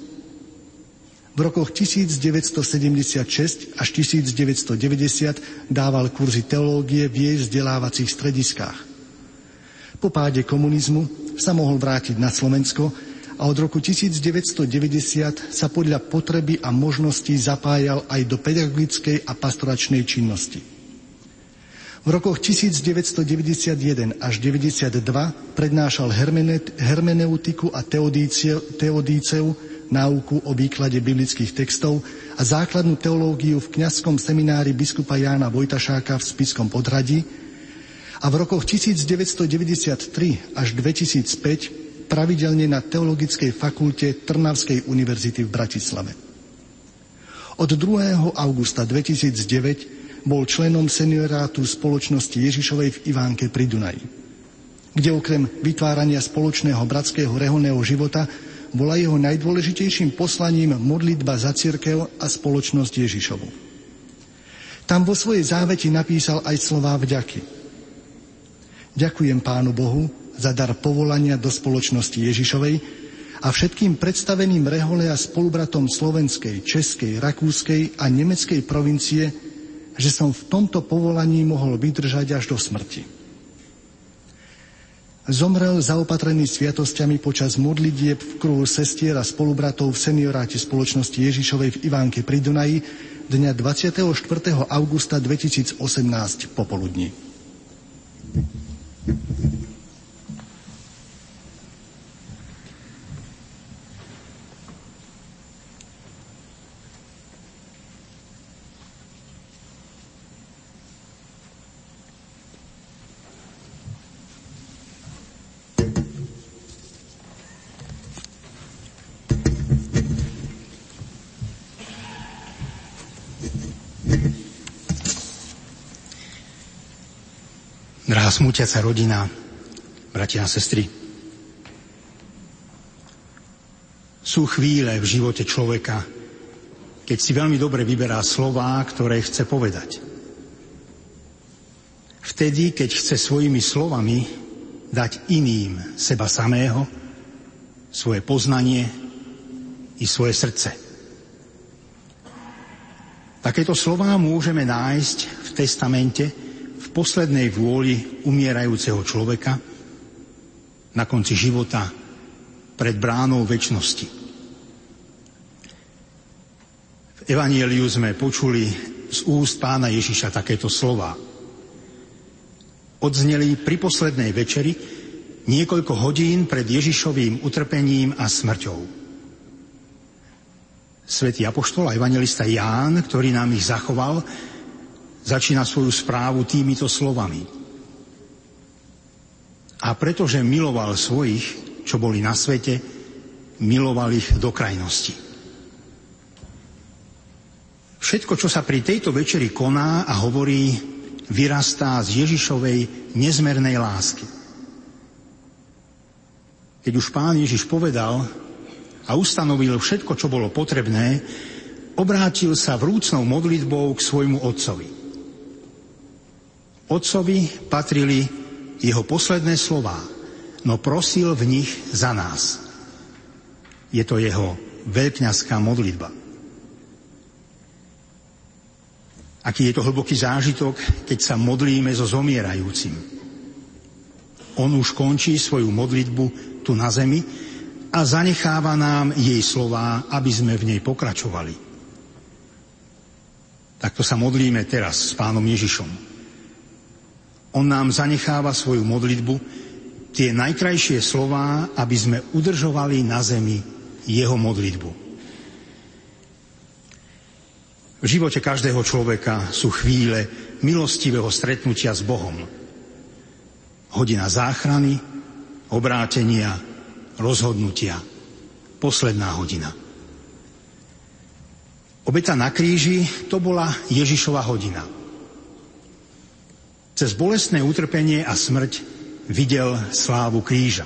V rokoch 1976 až 1990 dával kurzy teológie v jej vzdelávacích strediskách. Po páde komunizmu sa mohol vrátiť na Slovensko a od roku 1990 sa podľa potreby a možností zapájal aj do pedagogickej a pastoračnej činnosti. V rokoch 1991 až 1992 prednášal hermeneutiku a teodíceu, náuku o výklade biblických textov a základnú teológiu v kňazskom seminári biskupa Jána Vojtašáka v Spiskom podhradí a v rokoch 1993 až 2005 pravidelne na Teologickej fakulte Trnavskej univerzity v Bratislave. Od 2. augusta 2009 bol členom seniorátu spoločnosti Ježišovej v Ivánke pri Dunaji, kde okrem vytvárania spoločného bratského reholného života bola jeho najdôležitejším poslaním modlitba za cirkev a spoločnosť Ježišovu. Tam vo svojej záveti napísal aj slová vďaky. Ďakujem Pánu Bohu, za dar povolania do spoločnosti Ježišovej a všetkým predstaveným rehole a spolubratom slovenskej, českej, rakúskej a nemeckej provincie, že som v tomto povolaní mohol vydržať až do smrti. Zomrel zaopatrený sviatosťami počas modlitieb v kruhu sestier a spolubratov v senioráte spoločnosti Ježišovej v Ivánke pri Dunaji dňa 24. augusta 2018 popoludní. Smútiaca rodina, bratia a sestry, sú chvíle v živote človeka, keď si veľmi dobre vyberá slová, ktoré chce povedať. Vtedy, keď chce svojimi slovami dať iným seba samého, svoje poznanie i svoje srdce. Takéto slová môžeme nájsť v testamente poslednej vôli umierajúceho človeka na konci života pred bránou väčšnosti. V Evanieliu sme počuli z úst pána Ježiša takéto slova. Odzneli pri poslednej večeri niekoľko hodín pred Ježišovým utrpením a smrťou. Svetý apoštol a evangelista Ján, ktorý nám ich zachoval, začína svoju správu týmito slovami. A pretože miloval svojich, čo boli na svete, miloval ich do krajnosti. Všetko, čo sa pri tejto večeri koná a hovorí, vyrastá z Ježišovej nezmernej lásky. Keď už pán Ježiš povedal, a ustanovil všetko, čo bolo potrebné, obrátil sa vrúcnou modlitbou k svojmu otcovi. Otcovi patrili jeho posledné slová, no prosil v nich za nás. Je to jeho veľkňazská modlitba. Aký je to hlboký zážitok, keď sa modlíme so zomierajúcim. On už končí svoju modlitbu tu na zemi, a zanecháva nám jej slová, aby sme v nej pokračovali. Takto sa modlíme teraz s pánom Ježišom. On nám zanecháva svoju modlitbu, tie najkrajšie slová, aby sme udržovali na zemi jeho modlitbu. V živote každého človeka sú chvíle milostivého stretnutia s Bohom. Hodina záchrany, obrátenia, rozhodnutia. Posledná hodina. Obeta na kríži to bola Ježišova hodina. Cez bolestné utrpenie a smrť videl slávu kríža.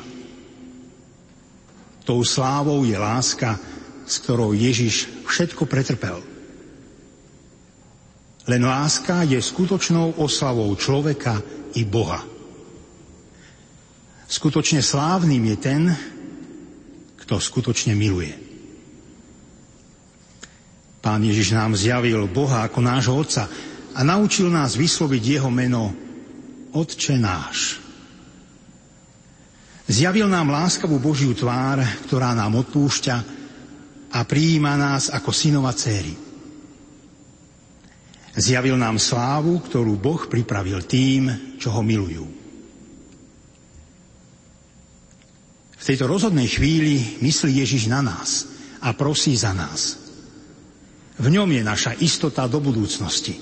Tou slávou je láska, s ktorou Ježiš všetko pretrpel. Len láska je skutočnou oslavou človeka i Boha. Skutočne slávnym je ten, kto skutočne miluje. Pán Ježiš nám zjavil Boha ako nášho Otca a naučil nás vysloviť Jeho meno Otče náš. Zjavil nám láskavú Božiu tvár, ktorá nám odpúšťa a prijíma nás ako synova céry. Zjavil nám slávu, ktorú Boh pripravil tým, čo ho milujú. V tejto rozhodnej chvíli myslí Ježiš na nás a prosí za nás. V ňom je naša istota do budúcnosti.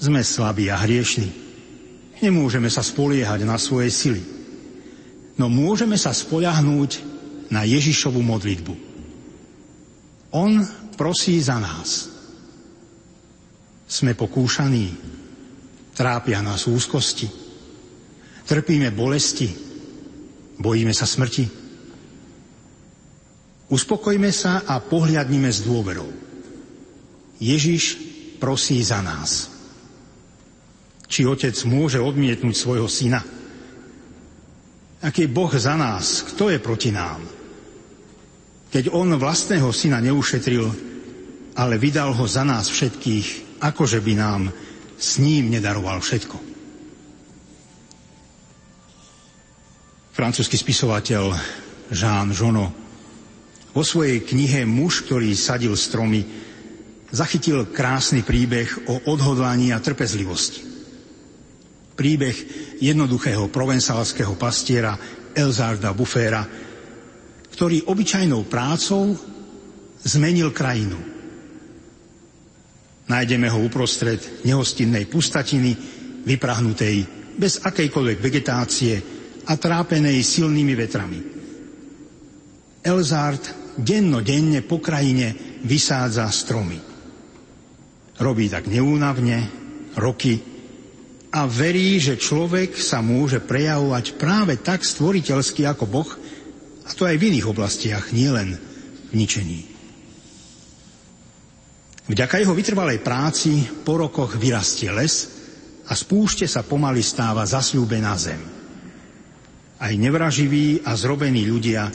Sme slabí a hriešni. Nemôžeme sa spoliehať na svoje sily. No môžeme sa spoľahnúť na Ježišovu modlitbu. On prosí za nás. Sme pokúšaní, trápia nás úzkosti, trpíme bolesti, Bojíme sa smrti? Uspokojme sa a pohľadnime s dôverou. Ježiš prosí za nás. Či otec môže odmietnúť svojho syna? Ak je Boh za nás, kto je proti nám? Keď on vlastného syna neušetril, ale vydal ho za nás všetkých, akože by nám s ním nedaroval všetko. francúzsky spisovateľ Jean Jono vo svojej knihe Muž, ktorý sadil stromy, zachytil krásny príbeh o odhodlaní a trpezlivosti. Príbeh jednoduchého provensalského pastiera Elzarda Buffera, ktorý obyčajnou prácou zmenil krajinu. Nájdeme ho uprostred nehostinnej pustatiny, vyprahnutej bez akejkoľvek vegetácie, a trápenej silnými vetrami. Elzard denne po krajine vysádza stromy. Robí tak neúnavne, roky a verí, že človek sa môže prejavovať práve tak stvoriteľsky ako Boh, a to aj v iných oblastiach, nielen v ničení. Vďaka jeho vytrvalej práci po rokoch vyrastie les a z púšte sa pomaly stáva zasľúbená zem. Aj nevraživí a zrobení ľudia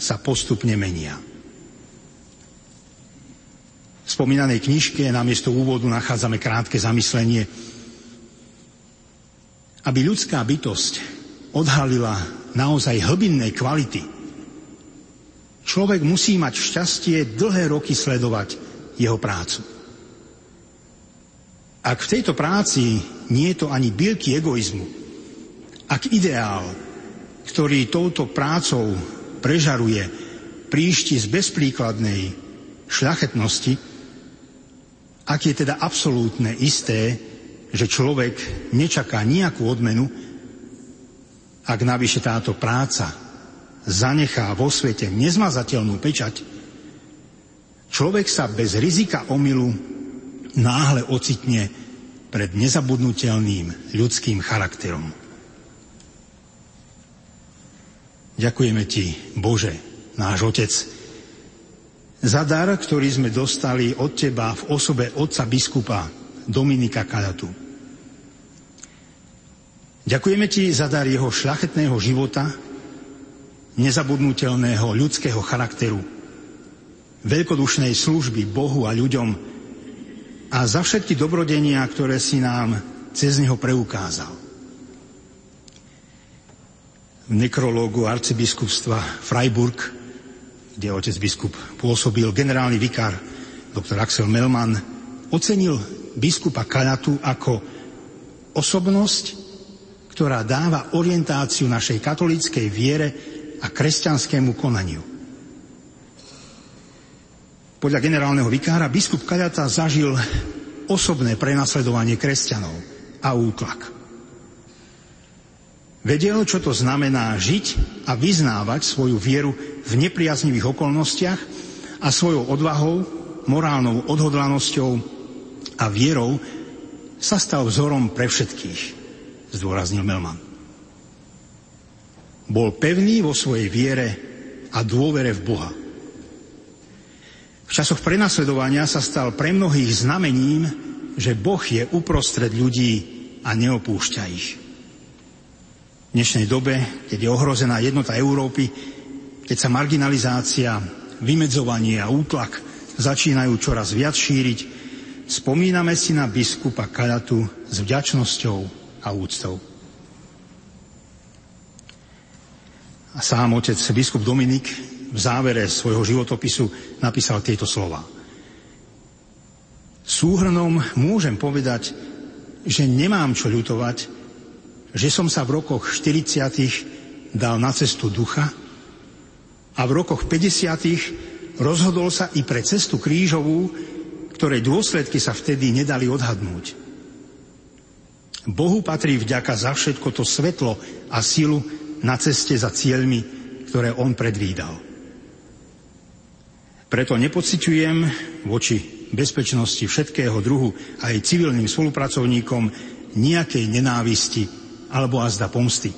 sa postupne menia. V spomínanej knižke namiesto úvodu nachádzame krátke zamyslenie, aby ľudská bytosť odhalila naozaj hlbinnej kvality. Človek musí mať šťastie dlhé roky sledovať jeho prácu. Ak v tejto práci nie je to ani bylky egoizmu, ak ideál, ktorý touto prácou prežaruje, príšti z bezpríkladnej šľachetnosti, ak je teda absolútne isté, že človek nečaká nejakú odmenu, ak navyše táto práca zanechá vo svete nezmazateľnú pečať, Človek sa bez rizika omylu náhle ocitne pred nezabudnutelným ľudským charakterom. Ďakujeme Ti, Bože, náš Otec, za dar, ktorý sme dostali od Teba v osobe otca biskupa Dominika Kadatu. Ďakujeme Ti za dar jeho šľachetného života, nezabudnutelného ľudského charakteru, veľkodušnej služby Bohu a ľuďom a za všetky dobrodenia, ktoré si nám cez neho preukázal. V nekrológu arcibiskupstva Freiburg, kde otec biskup pôsobil, generálny vikár dr. Axel Melman ocenil biskupa Kalatu ako osobnosť, ktorá dáva orientáciu našej katolíckej viere a kresťanskému konaniu. Podľa generálneho vikára biskup Kaľata zažil osobné prenasledovanie kresťanov a útlak. Vedel, čo to znamená žiť a vyznávať svoju vieru v nepriaznivých okolnostiach a svojou odvahou, morálnou odhodlanosťou a vierou sa stal vzorom pre všetkých, zdôraznil Melman. Bol pevný vo svojej viere a dôvere v Boha. V časoch prenasledovania sa stal pre mnohých znamením, že Boh je uprostred ľudí a neopúšťa ich. V dnešnej dobe, keď je ohrozená jednota Európy, keď sa marginalizácia, vymedzovanie a útlak začínajú čoraz viac šíriť, spomíname si na biskupa Kalatu s vďačnosťou a úctou. A sám otec biskup Dominik v závere svojho životopisu napísal tieto slova. Súhrnom môžem povedať, že nemám čo ľutovať, že som sa v rokoch 40. dal na cestu ducha a v rokoch 50. rozhodol sa i pre cestu krížovú, ktorej dôsledky sa vtedy nedali odhadnúť. Bohu patrí vďaka za všetko to svetlo a silu na ceste za cieľmi, ktoré on predvídal. Preto nepociťujem voči bezpečnosti všetkého druhu aj civilným spolupracovníkom nejakej nenávisti alebo azda pomsty.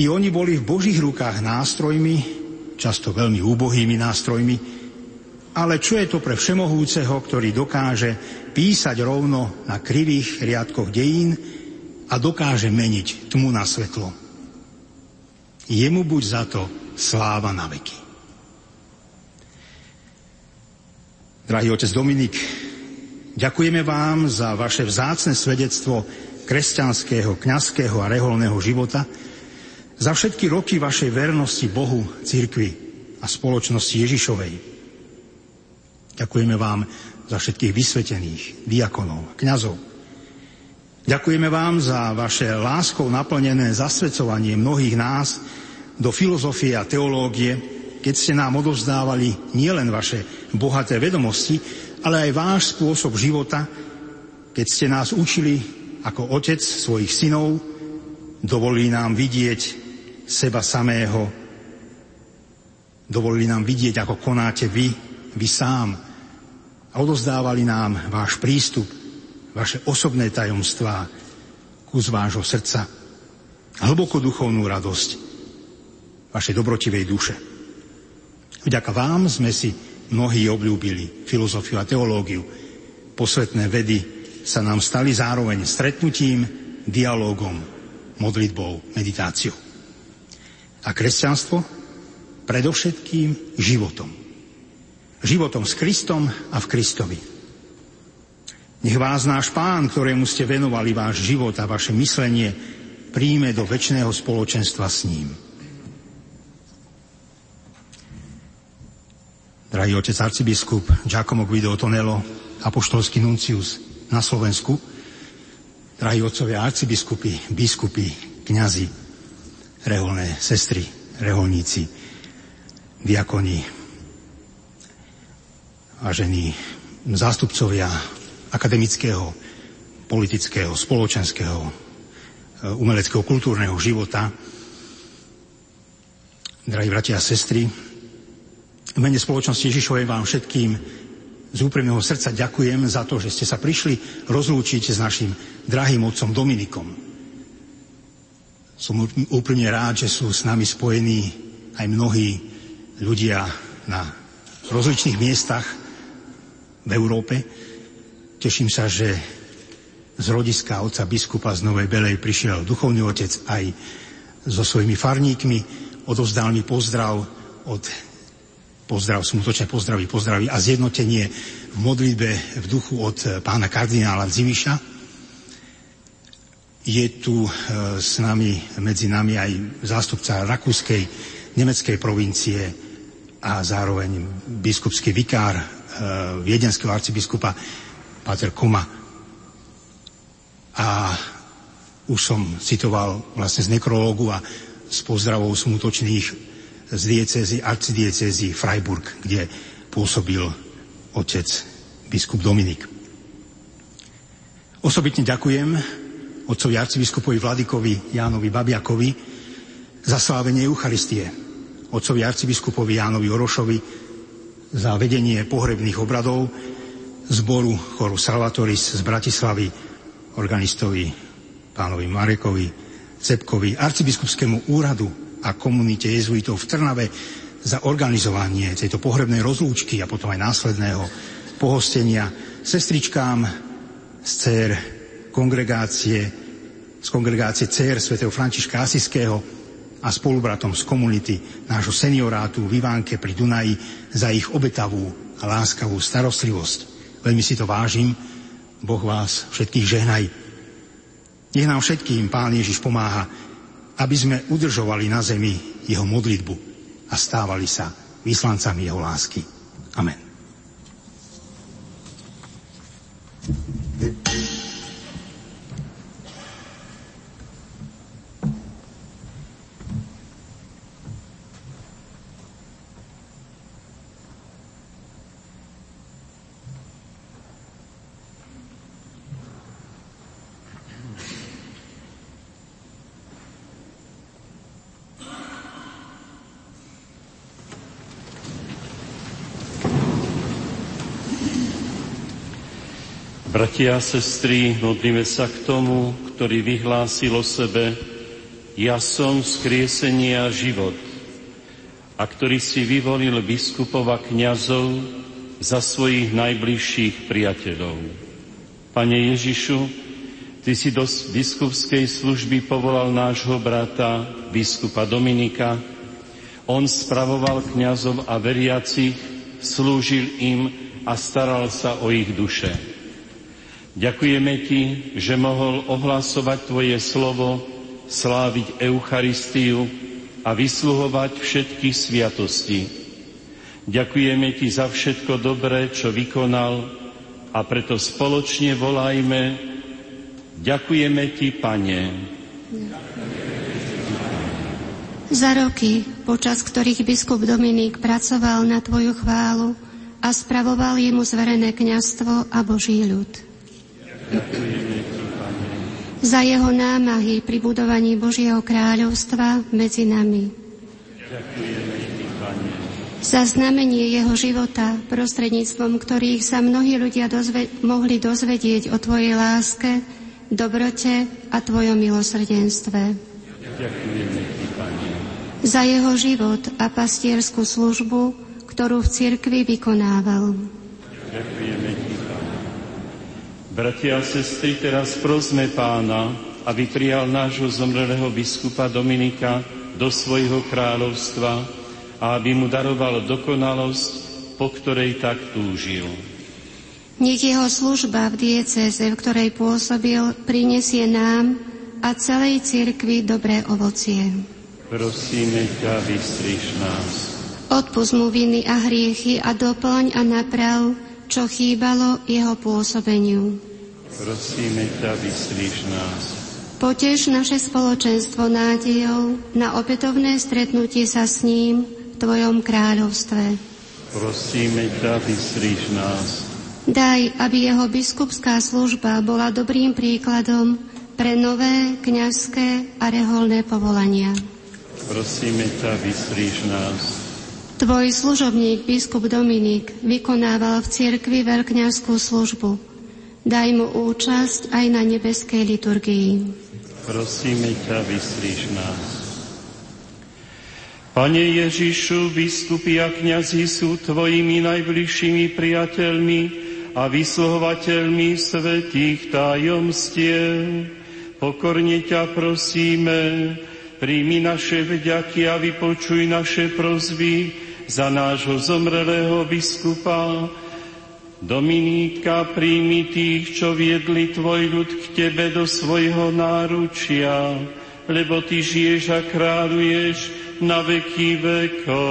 I oni boli v Božích rukách nástrojmi, často veľmi úbohými nástrojmi, ale čo je to pre všemohúceho, ktorý dokáže písať rovno na krivých riadkoch dejín a dokáže meniť tmu na svetlo. Jemu buď za to sláva na veky. Drahý otec Dominik, ďakujeme vám za vaše vzácne svedectvo kresťanského, kňazského a reholného života, za všetky roky vašej vernosti Bohu, církvi a spoločnosti Ježišovej. Ďakujeme vám za všetkých vysvetených, diakonov, kňazov. Ďakujeme vám za vaše láskou naplnené zasvedcovanie mnohých nás do filozofie a teológie, keď ste nám odovzdávali nielen vaše bohaté vedomosti, ale aj váš spôsob života, keď ste nás učili ako otec svojich synov, dovolili nám vidieť seba samého, dovolili nám vidieť, ako konáte vy, vy sám a odozdávali nám váš prístup, vaše osobné tajomstvá, kus vášho srdca, hlboko duchovnú radosť vašej dobrotivej duše. Vďaka vám sme si mnohí obľúbili filozofiu a teológiu. Posvetné vedy sa nám stali zároveň stretnutím, dialogom, modlitbou, meditáciou. A kresťanstvo predovšetkým životom. Životom s Kristom a v Kristovi. Nech vás náš Pán, ktorému ste venovali váš život a vaše myslenie, príjme do väčšného spoločenstva s ním. Drahý otec arcibiskup Giacomo Guido Tonello, apoštolský nuncius na Slovensku, drahí otcovia arcibiskupy, biskupy, kňazi, reholné sestry, reholníci, diakoni, vážení zástupcovia akademického, politického, spoločenského, e, umeleckého, kultúrneho života. Drahí bratia a sestry, v mene spoločnosti Ježišovej vám všetkým z úprimného srdca ďakujem za to, že ste sa prišli rozlúčiť s našim drahým otcom Dominikom. Som úprimne rád, že sú s nami spojení aj mnohí ľudia na rozličných miestach v Európe, Teším sa, že z rodiska otca biskupa z Novej Belej prišiel duchovný otec aj so svojimi farníkmi, odovzdal mi pozdrav od pozdrav, smutočné pozdravy, pozdravy a zjednotenie v modlitbe v duchu od pána kardinála Zimiša. Je tu e, s nami, medzi nami aj zástupca rakúskej, nemeckej provincie a zároveň biskupský vikár viedenského arcibiskupa Pater Koma. A už som citoval vlastne z nekrológu a z pozdravov smutočných z diecezy, arcidiecezy Freiburg, kde pôsobil otec biskup Dominik. Osobitne ďakujem otcovi arcibiskupovi Vladikovi Jánovi Babiakovi za slávenie Eucharistie, otcovi arcibiskupovi Jánovi Orošovi za vedenie pohrebných obradov zboru choru Salvatoris z Bratislavy, organistovi pánovi Marekovi, Cepkovi, arcibiskupskému úradu a komunite jezuitov v Trnave za organizovanie tejto pohrebnej rozlúčky a potom aj následného pohostenia sestričkám z CR kongregácie, z kongregácie CR svätého Františka Asiského a spolubratom z komunity nášho seniorátu v Ivánke pri Dunaji za ich obetavú a láskavú starostlivosť. Veľmi si to vážim. Boh vás všetkých žehnaj. Nech nám všetkým Pán Ježiš pomáha, aby sme udržovali na zemi jeho modlitbu a stávali sa vyslancami jeho lásky. Amen. Bratia a sestry, modlíme sa k tomu, ktorý vyhlásil o sebe Ja som skriesenie a život a ktorý si vyvolil biskupov a kniazov za svojich najbližších priateľov. Pane Ježišu, Ty si do biskupskej služby povolal nášho brata, biskupa Dominika. On spravoval kňazov a veriacich, slúžil im a staral sa o ich duše. Ďakujeme Ti, že mohol ohlasovať Tvoje slovo, sláviť Eucharistiu a vysluhovať všetky sviatosti. Ďakujeme Ti za všetko dobré, čo vykonal a preto spoločne volajme Ďakujeme Ti, Pane. Za roky, počas ktorých biskup Dominik pracoval na Tvoju chválu a spravoval jemu zverené kňastvo a Boží ľud. Za jeho námahy pri budovaní Božieho kráľovstva medzi nami. za znamenie jeho života, prostredníctvom ktorých sa mnohí ľudia dozve- mohli dozvedieť o Tvojej láske, dobrote a Tvojom milosrdenstve. Za jeho život a pastierskú službu, ktorú v cirkvi vykonával. Bratia a sestry, teraz prosme Pána, aby prijal nášho zomrelého biskupa Dominika do svojho kráľovstva, a aby mu daroval dokonalosť, po ktorej tak túžil. Nech jeho služba v dieceze, v ktorej pôsobil, prinesie nám a celej cirkvi dobré ovocie. Prosíme ťa, vystriš nás. Odpust mu viny a hriechy a doplň a naprav, čo chýbalo jeho pôsobeniu. Prosíme ťa, vystriš nás. Potež naše spoločenstvo nádejou na opätovné stretnutie sa s ním, Tvojom kráľovstve. Prosíme ťa, vysríš nás. Daj, aby jeho biskupská služba bola dobrým príkladom pre nové kňazské a reholné povolania. Prosíme ťa, vysríš nás. Tvoj služobník, biskup Dominik, vykonával v cirkvi veľkňazskú službu. Daj mu účasť aj na nebeskej liturgii. Prosíme ťa, vysríš nás. Pane Ježišu, biskupy a kniazy sú Tvojimi najbližšími priateľmi a vysluhovateľmi svetých tajomstiev. Pokorne ťa prosíme, príjmi naše vďaky a vypočuj naše prozby za nášho zomrelého biskupa. Dominíka, príjmi tých, čo viedli Tvoj ľud k Tebe do svojho náručia, lebo Ty žiješ a kráľuješ na veky vekov.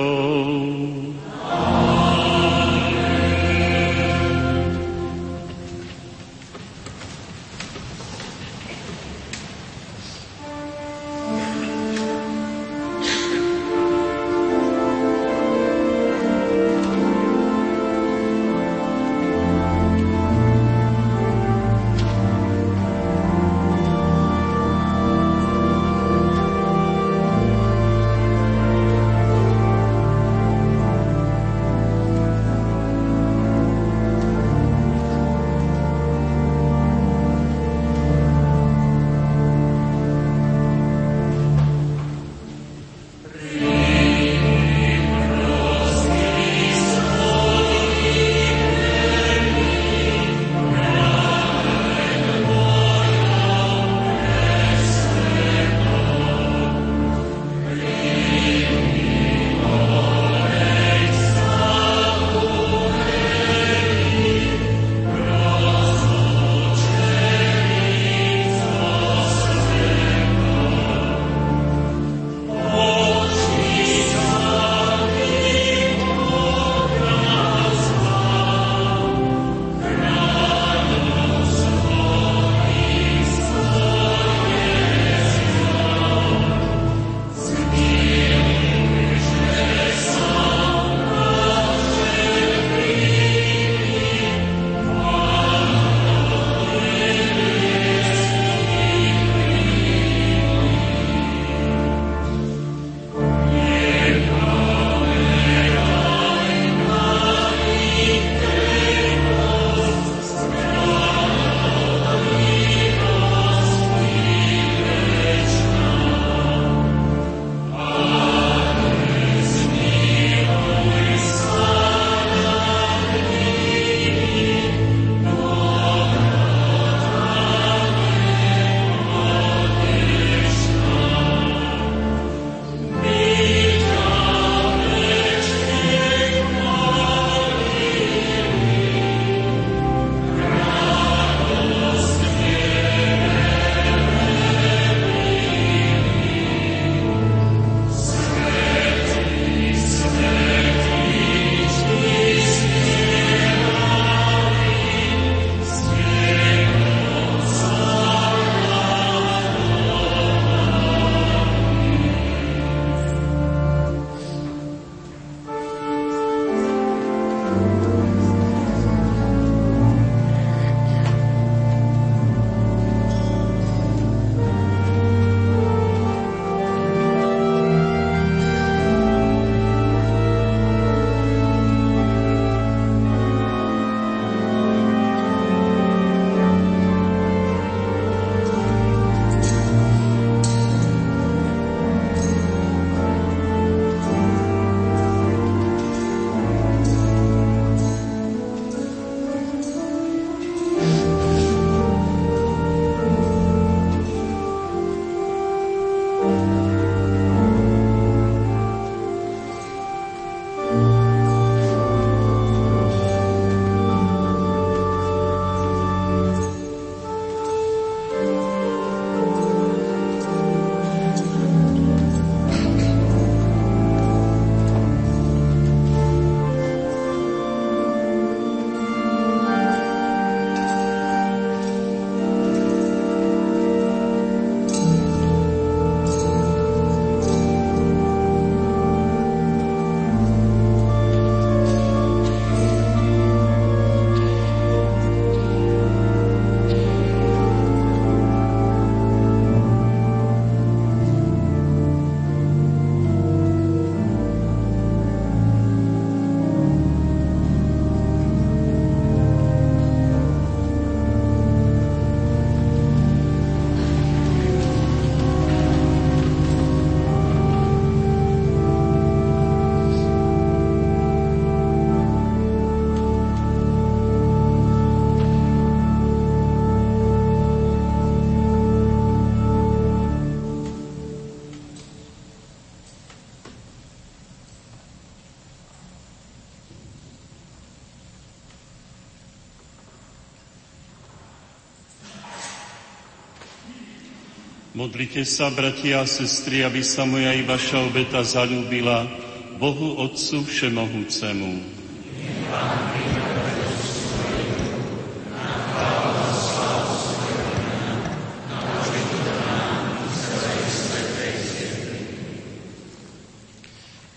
Modlite sa, bratia a sestry, aby sa moja i vaša obeta zalúbila Bohu Otcu Všemohúcemu.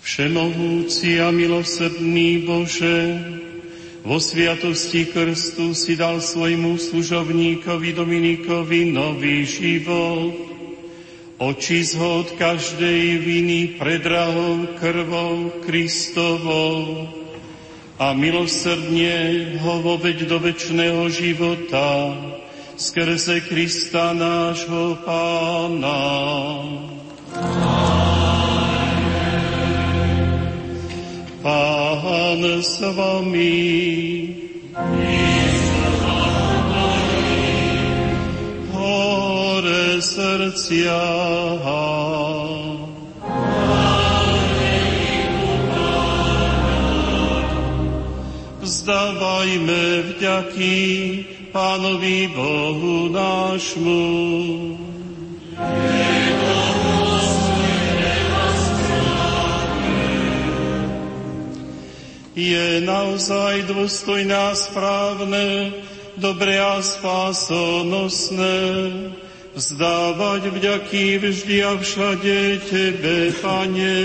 Všemohúci a milosrdný Bože, vo sviatosti krstu si dal svojmu služovníkovi Dominikovi nový život. Očist ho od každej viny predrahol krvou Kristovou a milosrdne ho voveď do večného života skrze Krista nášho Pána. Pán s vami. Hore srdcia. Vzdávajme vďaky Pánovi Bohu nášmu. je naozaj dôstojné a správne, dobre a spásonosné, vzdávať vďaky vždy a všade Tebe, Pane,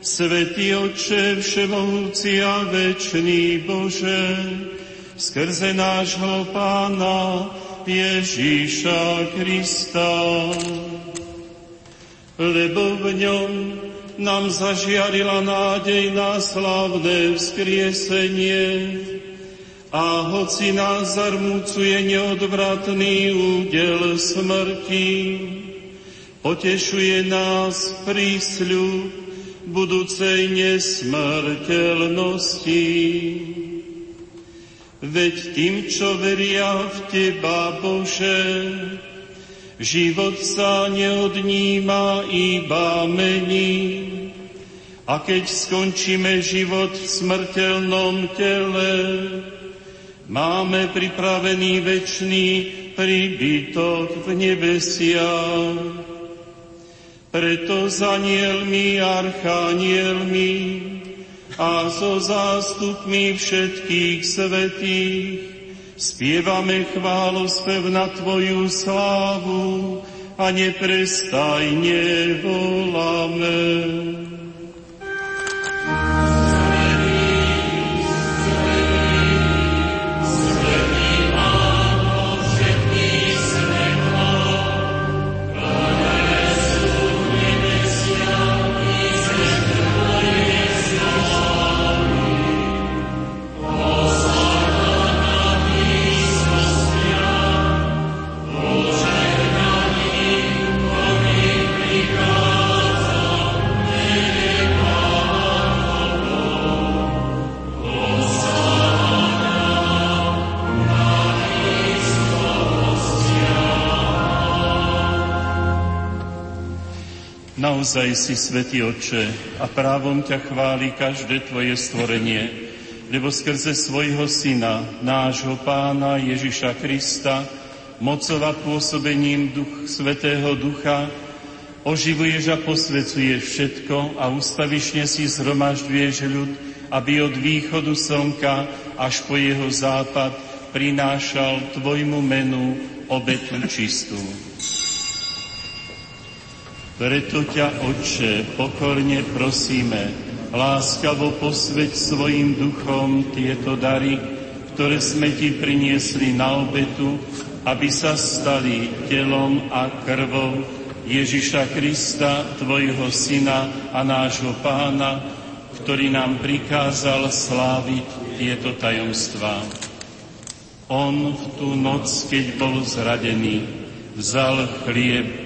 Svetý Oče, Všemohúci a Večný Bože, skrze nášho Pána Ježíša Krista. Lebo v ňom nám zažiarila nádej na slavné vzkriesenie a hoci nás zarmúcuje neodvratný údel smrti, potešuje nás prísľub budúcej nesmrteľnosti. Veď tým, čo veria v Teba, Bože, Život sa neodníma, iba mení. A keď skončíme život v smrteľnom tele, máme pripravený večný príbytok v nebesiach. Preto s anielmi, archanielmi a so zástupmi všetkých svetých Spievame chválospev na Tvoju slávu a neprestajne voláme. Naozaj si, Svetý Oče, a právom ťa chváli každé Tvoje stvorenie, lebo skrze svojho Syna, nášho Pána Ježiša Krista, mocov a pôsobením Duch, Svetého Ducha, oživuješ a posvecuješ všetko a ustavišne si zhromažďuješ ľud, aby od východu slnka až po jeho západ prinášal Tvojmu menu obetu čistú. Preto ťa, Otče, pokorne prosíme, láskavo posveď svojim duchom tieto dary, ktoré sme Ti priniesli na obetu, aby sa stali telom a krvou Ježiša Krista, Tvojho Syna a nášho Pána, ktorý nám prikázal sláviť tieto tajomstvá. On v tú noc, keď bol zradený, vzal chlieb,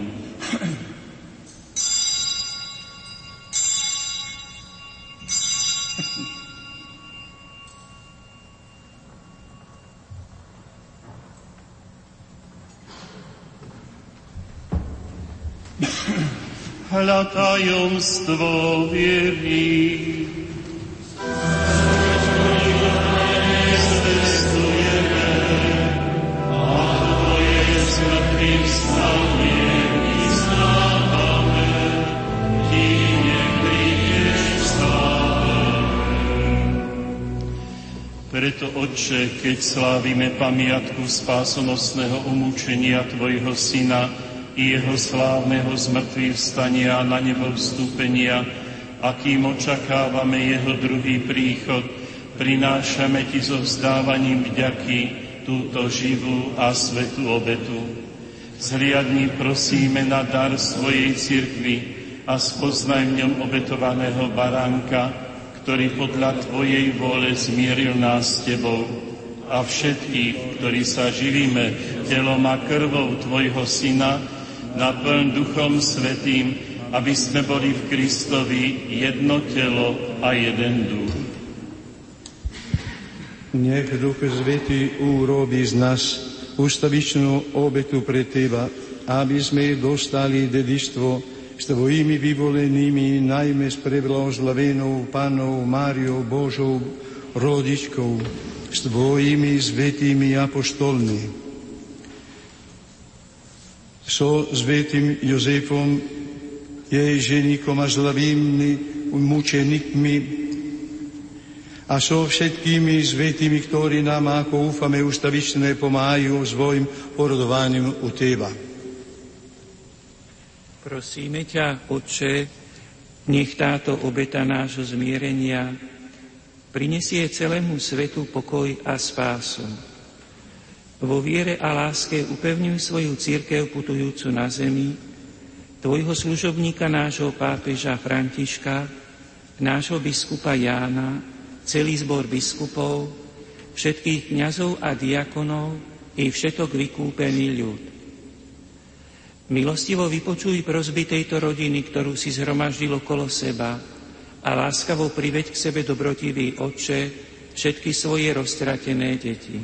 Hľa tajomstvo viery. Preto, Otče, keď slávime pamiatku spásonosného umúčenia Tvojho Syna i Jeho slávneho zmrtvých vstania na nebo vstúpenia, akým očakávame Jeho druhý príchod, prinášame Ti so vzdávaním vďaky túto živú a svetú obetu. Zhliadni prosíme na dar svojej cirkvi a spoznaj v ňom obetovaného baránka, ktorý podľa Tvojej vôle zmieril nás s Tebou a všetkých, ktorí sa živíme telom a krvou Tvojho Syna, naplň Duchom Svetým, aby sme boli v Kristovi jedno telo a jeden duch. Nech Duch Svetý urobí z nás ustavičnú obetu pre Teba, aby sme dostali dedičstvo s Tvojimi vyvolenými, najmä s preblahoslavenou Panou Máriou Božou rodičkou, s Tvojimi svetými apoštolmi, so svetým Jozefom, jej ženikom a zlavými mučenikmi a so všetkými svetými, ktorí nám, ako úfame, ustavičné pomáhajú svojim porodovaním u Teba. Prosíme ťa, Otče, nech táto obeta nášho zmierenia prinesie celému svetu pokoj a spásu. Vo viere a láske upevňuj svoju církev putujúcu na zemi, tvojho služobníka nášho pápeža Františka, nášho biskupa Jána, celý zbor biskupov, všetkých kňazov a diakonov i všetok vykúpený ľud. Milostivo vypočuj prozby tejto rodiny, ktorú si zhromaždil okolo seba a láskavo priveď k sebe dobrotivý Otče všetky svoje roztratené deti.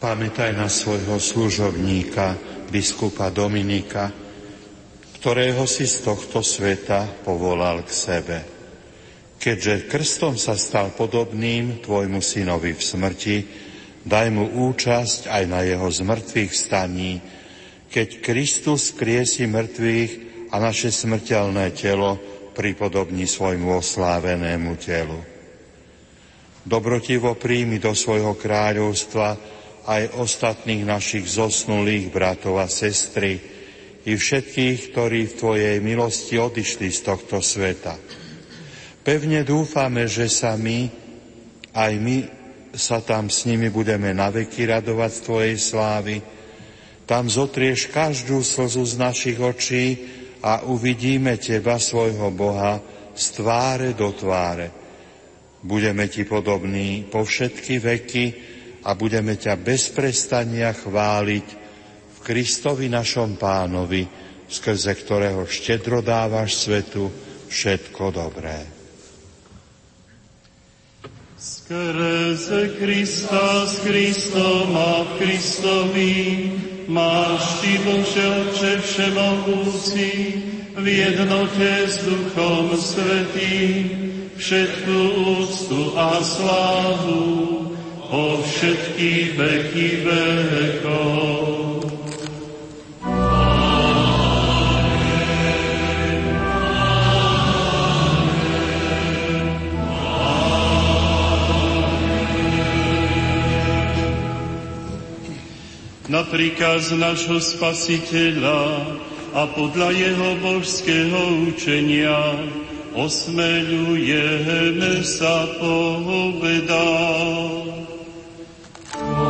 Pamätaj na svojho služobníka, biskupa Dominika, ktorého si z tohto sveta povolal k sebe. Keďže krstom sa stal podobným tvojmu synovi v smrti, Daj mu účasť aj na jeho zmrtvých staní, keď Kristus kriesi mŕtvych a naše smrteľné telo pripodobní svojmu oslávenému telu. Dobrotivo príjmi do svojho kráľovstva aj ostatných našich zosnulých bratov a sestry i všetkých, ktorí v Tvojej milosti odišli z tohto sveta. Pevne dúfame, že sa my, aj my sa tam s nimi budeme naveky radovať z Tvojej slávy. Tam zotrieš každú slzu z našich očí a uvidíme Teba, svojho Boha, z tváre do tváre. Budeme Ti podobní po všetky veky a budeme ťa bez prestania chváliť v Kristovi našom pánovi, skrze ktorého štedro dávaš svetu všetko dobré. Skrze Krista s Kristom a v Kristovi máš Ty, Bože Otče Všemohúci, v jednote s Duchom Svetým, všetku úctu a slávu po všetky veky vekov. na príkaz nášho spasiteľa a podľa jeho božského učenia osmeľujeme sa povedať. Lord.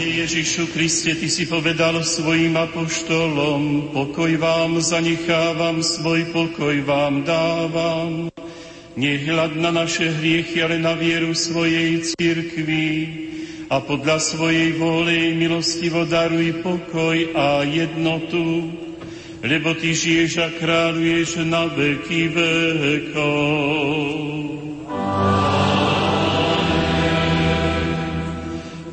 Pane Ježišu Kriste, Ty si povedal svojim apoštolom, pokoj vám zanechávam, svoj pokoj vám dávam. Nehľad na naše hriechy, ale na vieru svojej cirkvi a podľa svojej vôle milostivo daruj pokoj a jednotu, lebo Ty žiješ a kráľuješ na veky vekov.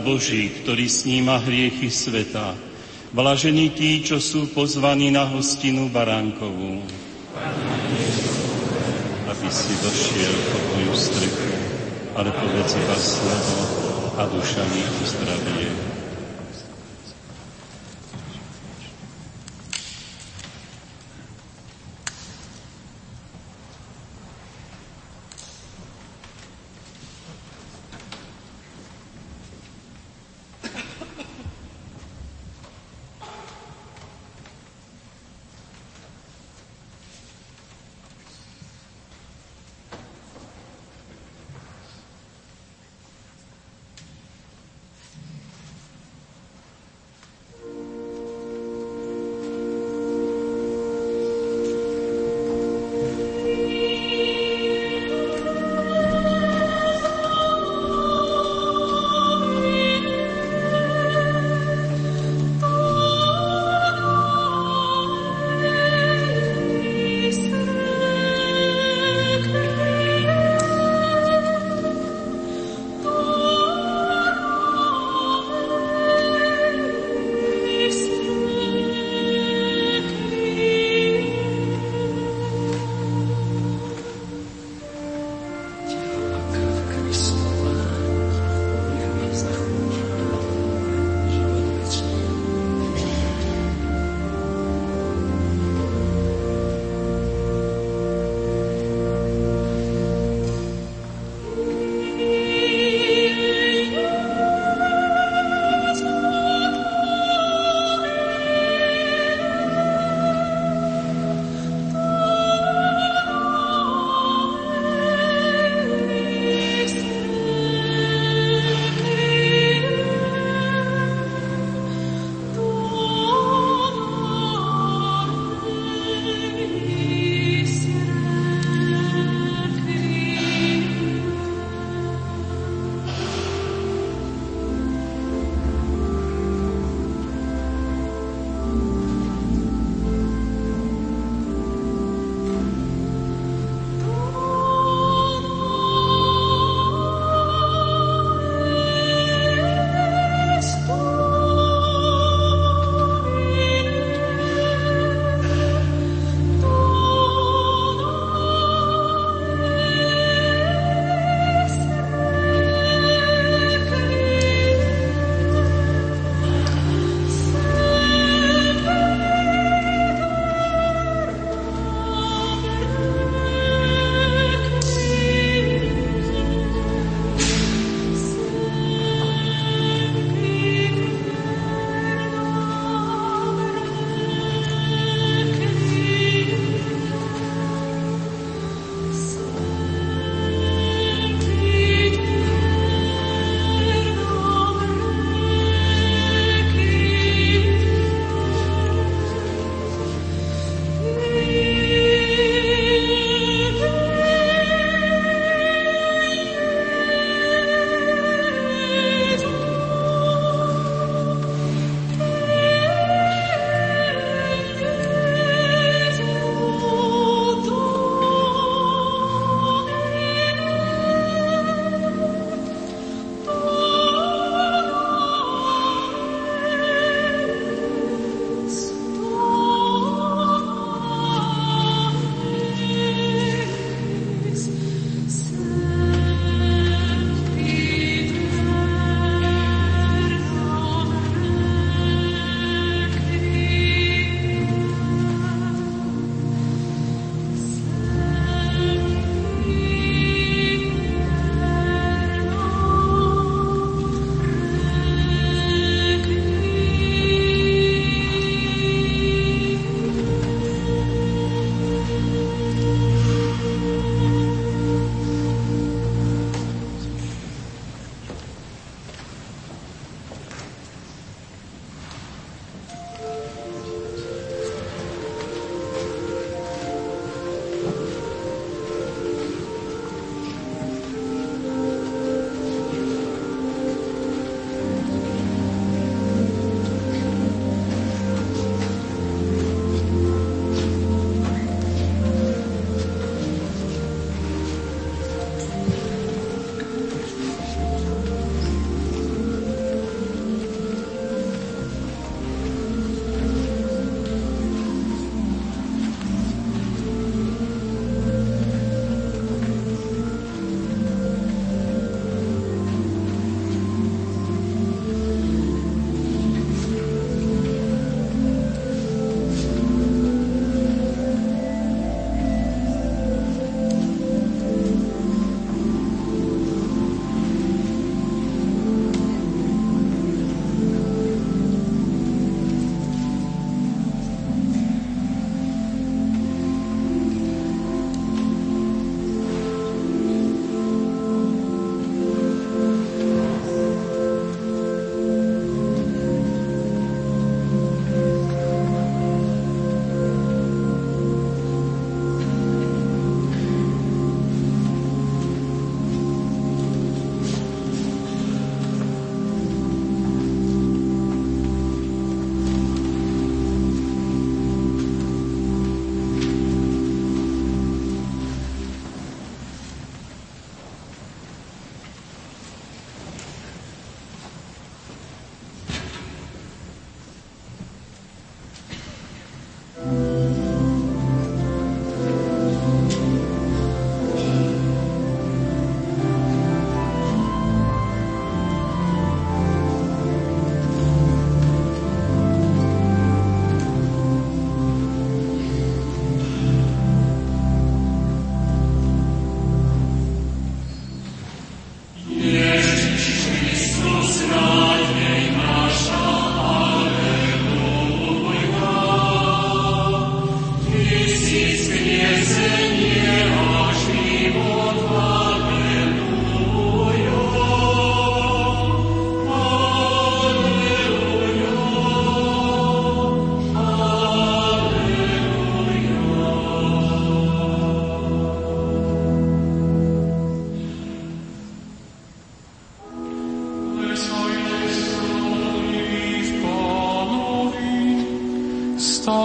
Boží, ktorý sníma hriechy sveta. Blažení tí, čo sú pozvaní na hostinu Baránkovú. Aby si došiel pod moju strechu, ale povedz iba slovo a duša mi uzdravie.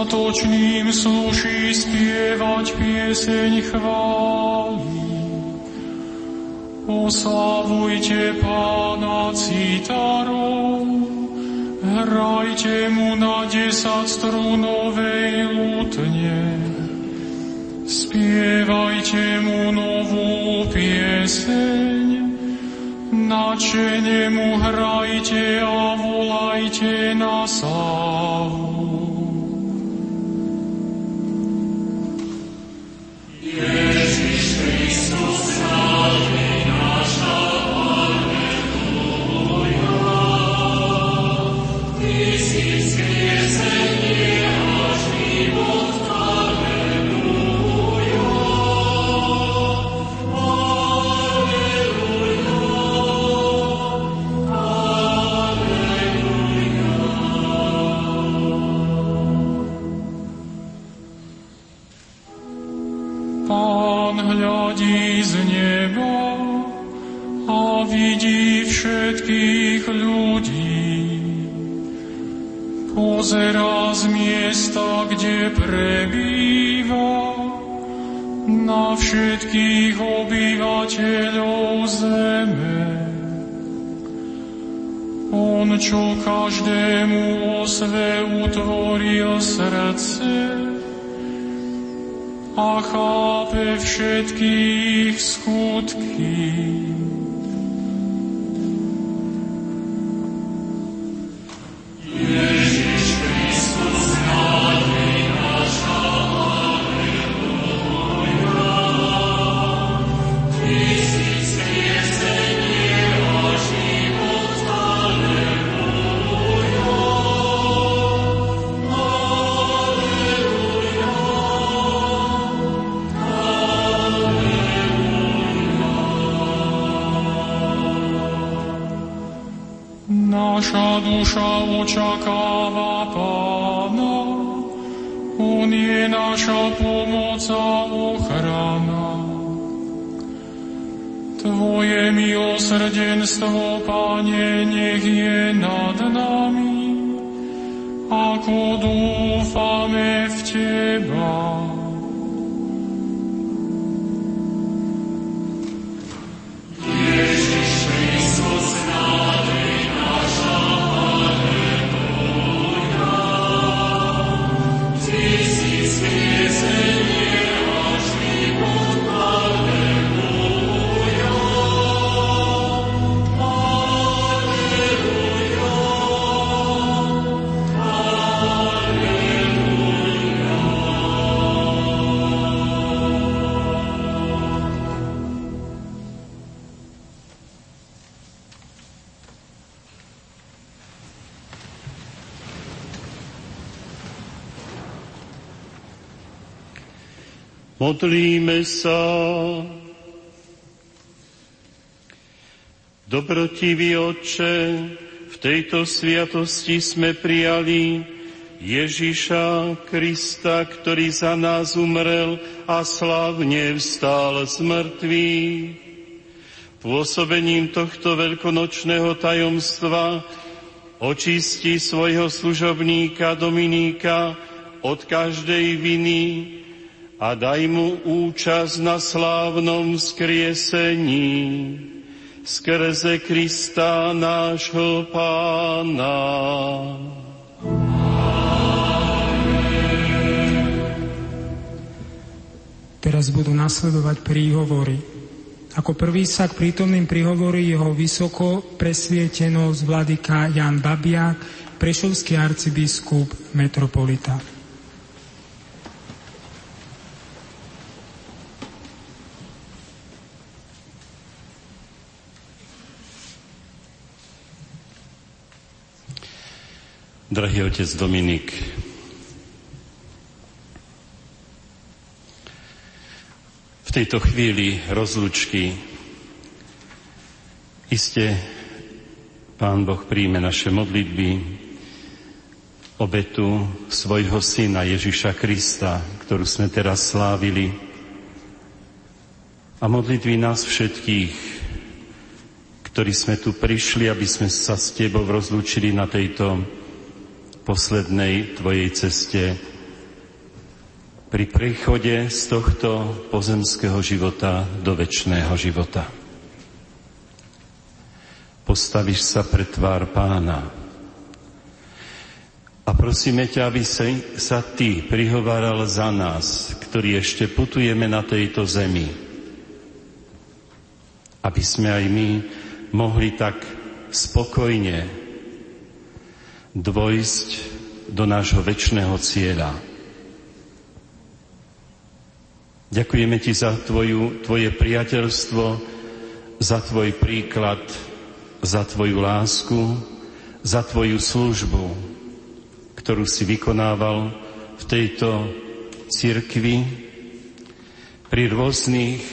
dostatočným sluší a chápe všetkých skutky. Modlíme sa. Dobrotivý Otče, v tejto sviatosti sme prijali Ježiša Krista, ktorý za nás umrel a slavne vstal z mŕtvych. Pôsobením tohto veľkonočného tajomstva očistí svojho služobníka Dominíka od každej viny a daj mu účasť na slávnom skriesení skrze Krista nášho Pána. Teraz budú nasledovať príhovory. Ako prvý sa k prítomným prihovorí jeho vysoko presvietenosť vladyka Jan Babiak, prešovský arcibiskup metropolita. Drahý otec Dominik, tejto chvíli rozlučky iste Pán Boh príjme naše modlitby, obetu svojho Syna Ježiša Krista, ktorú sme teraz slávili, a modlitby nás všetkých, ktorí sme tu prišli, aby sme sa s Tebou rozlúčili na tejto poslednej Tvojej ceste pri prechode z tohto pozemského života do väčšného života. Postavíš sa pre tvár pána a prosíme ťa, aby sa ty prihováral za nás, ktorí ešte putujeme na tejto zemi. Aby sme aj my mohli tak spokojne dvojsť do nášho väčšného cieľa. Ďakujeme Ti za tvoju, Tvoje priateľstvo, za Tvoj príklad, za Tvoju lásku, za Tvoju službu, ktorú si vykonával v tejto cirkvi pri rôznych,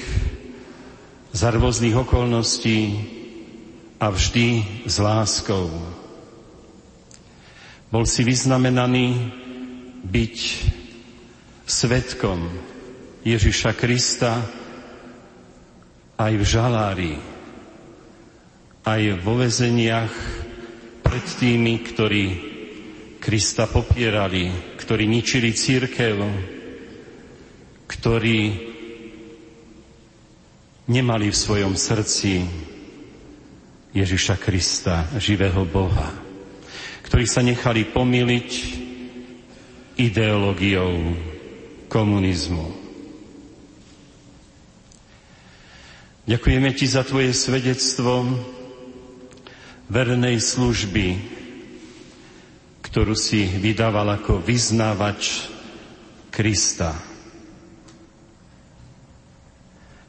za rôznych okolností a vždy s láskou. Bol si vyznamenaný byť svetkom Ježiša Krista aj v žalári, aj vo vezeniach pred tými, ktorí Krista popierali, ktorí ničili církev, ktorí nemali v svojom srdci Ježiša Krista, živého Boha, ktorí sa nechali pomýliť ideológiou komunizmu. Ďakujeme Ti za Tvoje svedectvo vernej služby, ktorú si vydával ako vyznávač Krista.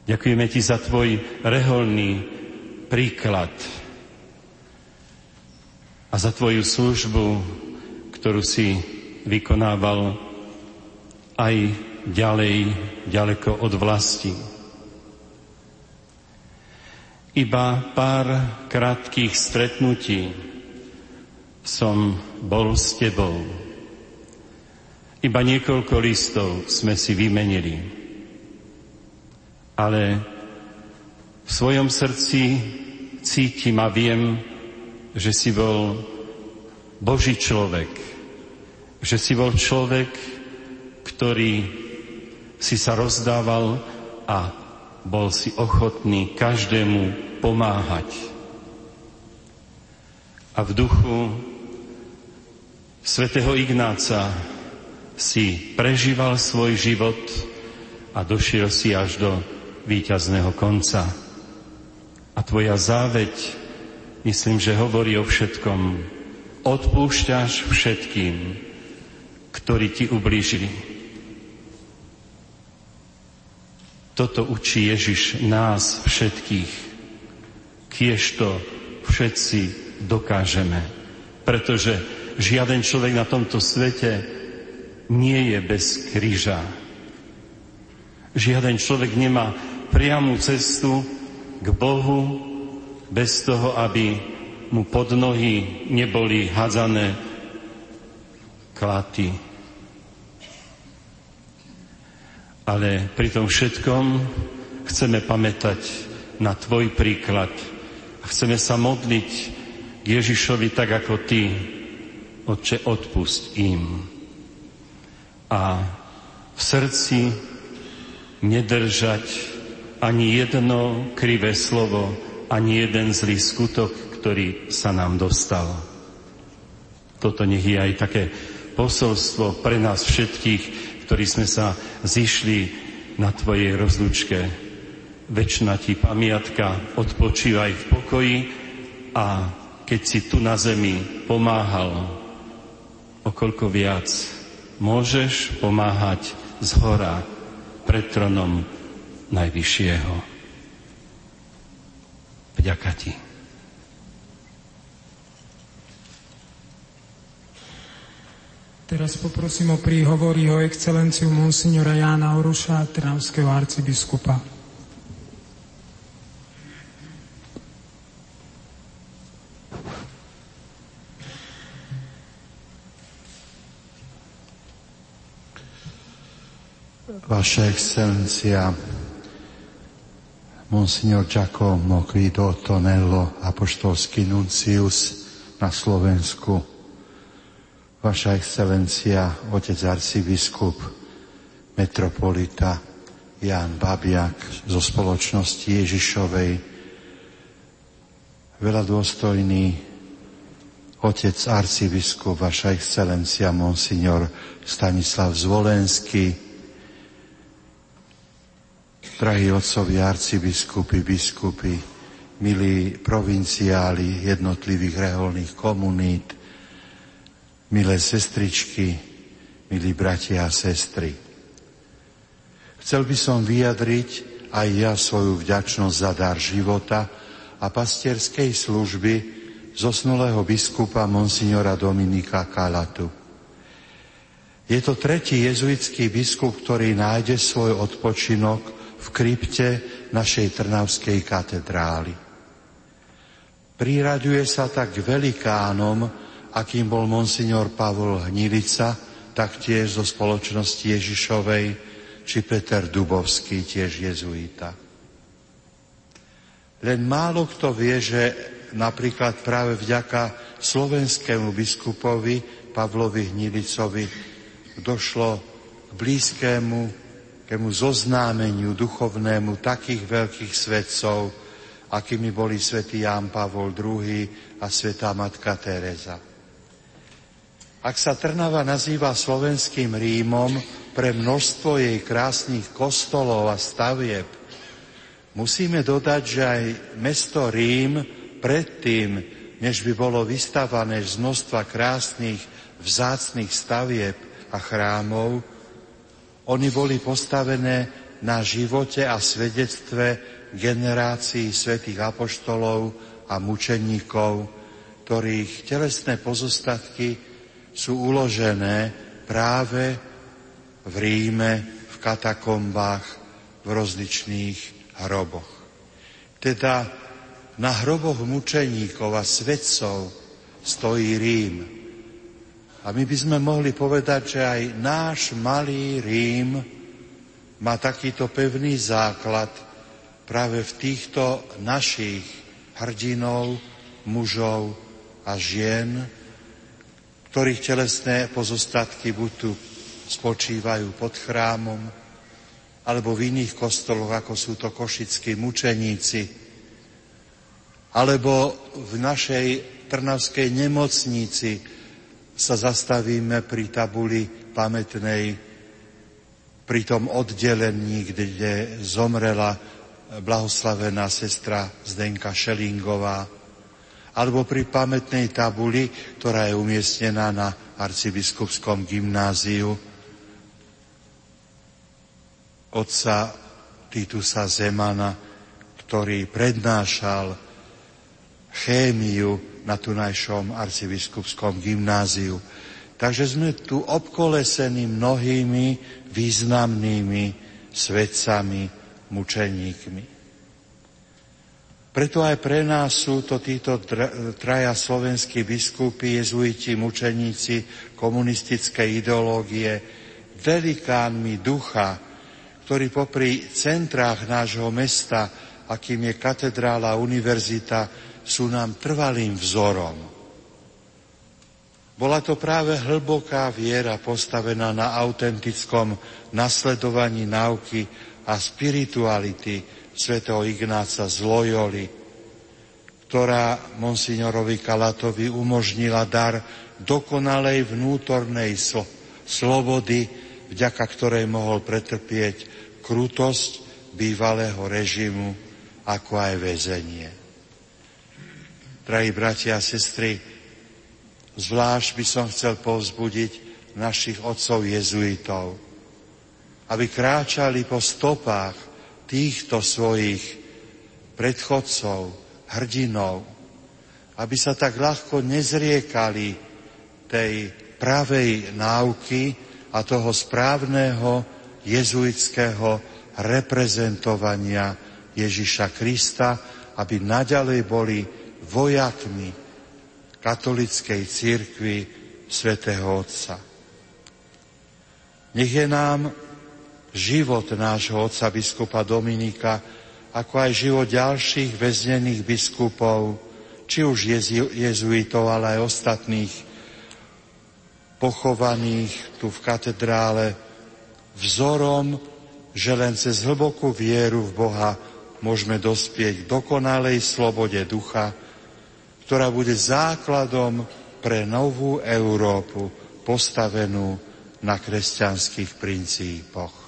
Ďakujeme Ti za Tvoj reholný príklad a za Tvoju službu, ktorú si vykonával aj ďalej, ďaleko od vlasti. Iba pár krátkých stretnutí som bol s tebou. Iba niekoľko listov sme si vymenili. Ale v svojom srdci cítim a viem, že si bol Boží človek. Že si bol človek, ktorý si sa rozdával a bol si ochotný každému pomáhať. A v duchu svätého Ignáca si prežíval svoj život a došiel si až do víťazného konca. A tvoja záveď, myslím, že hovorí o všetkom. Odpúšťaš všetkým, ktorí ti ublížili Toto učí Ježiš nás všetkých. Kiež to všetci dokážeme. Pretože žiaden človek na tomto svete nie je bez kríža. Žiaden človek nemá priamu cestu k Bohu bez toho, aby mu pod nohy neboli hadzané klaty ale pri tom všetkom chceme pamätať na Tvoj príklad a chceme sa modliť k Ježišovi tak ako Ty, Otče, odpust im. A v srdci nedržať ani jedno krivé slovo, ani jeden zlý skutok, ktorý sa nám dostal. Toto nech je aj také posolstvo pre nás všetkých, ktorí sme sa zišli na Tvojej rozlučke. Večná Ti pamiatka, odpočívaj v pokoji a keď si tu na zemi pomáhal, okolko viac môžeš pomáhať z hora pred tronom Najvyššieho. Vďaka Ti. Teraz poprosím o príhovor jeho excelenciu monsignora Jána Oruša, trnavského arcibiskupa. Vaša excelencia, monsignor Giacomo Guido Tonello, apoštolský nuncius na Slovensku, Vaša excelencia, otec arcibiskup, metropolita Jan Babiak zo spoločnosti Ježišovej, veľa dôstojný otec arcibiskup, vaša excelencia, monsignor Stanislav Zvolenský, drahí otcovi arcibiskupy, biskupy, milí provinciáli jednotlivých reholných komunít, milé sestričky, milí bratia a sestry. Chcel by som vyjadriť aj ja svoju vďačnosť za dar života a pastierskej služby zosnulého biskupa monsignora Dominika Kalatu. Je to tretí jezuitský biskup, ktorý nájde svoj odpočinok krypte našej Trnavskej katedrály. Priraďuje sa tak velikánom, akým bol monsignor Pavol Hnilica, taktiež zo spoločnosti Ježišovej, či Peter Dubovský, tiež jezuita. Len málo kto vie, že napríklad práve vďaka slovenskému biskupovi Pavlovi Hnilicovi došlo k blízkému kému zoznámeniu duchovnému takých veľkých svetcov, akými boli svätý Ján Pavol II a svätá Matka Teresa. Ak sa Trnava nazýva slovenským Rímom pre množstvo jej krásnych kostolov a stavieb, musíme dodať, že aj mesto Rím predtým, než by bolo vystavané z množstva krásnych vzácných stavieb a chrámov, oni boli postavené na živote a svedectve generácií svätých apoštolov a mučeníkov, ktorých telesné pozostatky sú uložené práve v Ríme, v katakombách, v rozličných hroboch. Teda na hroboch mučeníkov a svedcov stojí Rím. A my by sme mohli povedať, že aj náš malý Rím má takýto pevný základ práve v týchto našich hrdinov, mužov a žien, ktorých telesné pozostatky buď tu spočívajú pod chrámom, alebo v iných kostoloch, ako sú to košickí mučeníci, alebo v našej trnavskej nemocnici sa zastavíme pri tabuli pamätnej, pri tom oddelení, kde zomrela blahoslavená sestra Zdenka Šelingová, alebo pri pamätnej tabuli, ktorá je umiestnená na arcibiskupskom gymnáziu. Otca Titusa Zemana, ktorý prednášal chémiu na tunajšom arcibiskupskom gymnáziu. Takže sme tu obkolesení mnohými významnými svedcami, mučeníkmi. Preto aj pre nás sú to títo traja slovenskí biskupy, jezuiti, mučeníci komunistickej ideológie, velikánmi ducha, ktorí popri centrách nášho mesta, akým je katedrála univerzita, sú nám trvalým vzorom. Bola to práve hlboká viera postavená na autentickom nasledovaní náuky a spirituality, svätého Ignáca z Loyoli, ktorá monsignorovi Kalatovi umožnila dar dokonalej vnútornej sl- slobody, vďaka ktorej mohol pretrpieť krutosť bývalého režimu, ako aj väzenie. Drahí bratia a sestry, zvlášť by som chcel povzbudiť našich otcov jezuitov, aby kráčali po stopách týchto svojich predchodcov, hrdinov, aby sa tak ľahko nezriekali tej pravej náuky a toho správneho jezuitského reprezentovania Ježiša Krista, aby naďalej boli vojakmi katolickej církvy svätého Otca. Nech je nám život nášho otca biskupa Dominika, ako aj život ďalších väznených biskupov, či už jezuitov, ale aj ostatných pochovaných tu v katedrále, vzorom, že len cez hlbokú vieru v Boha môžeme dospieť dokonalej slobode ducha, ktorá bude základom pre novú Európu postavenú na kresťanských princípoch.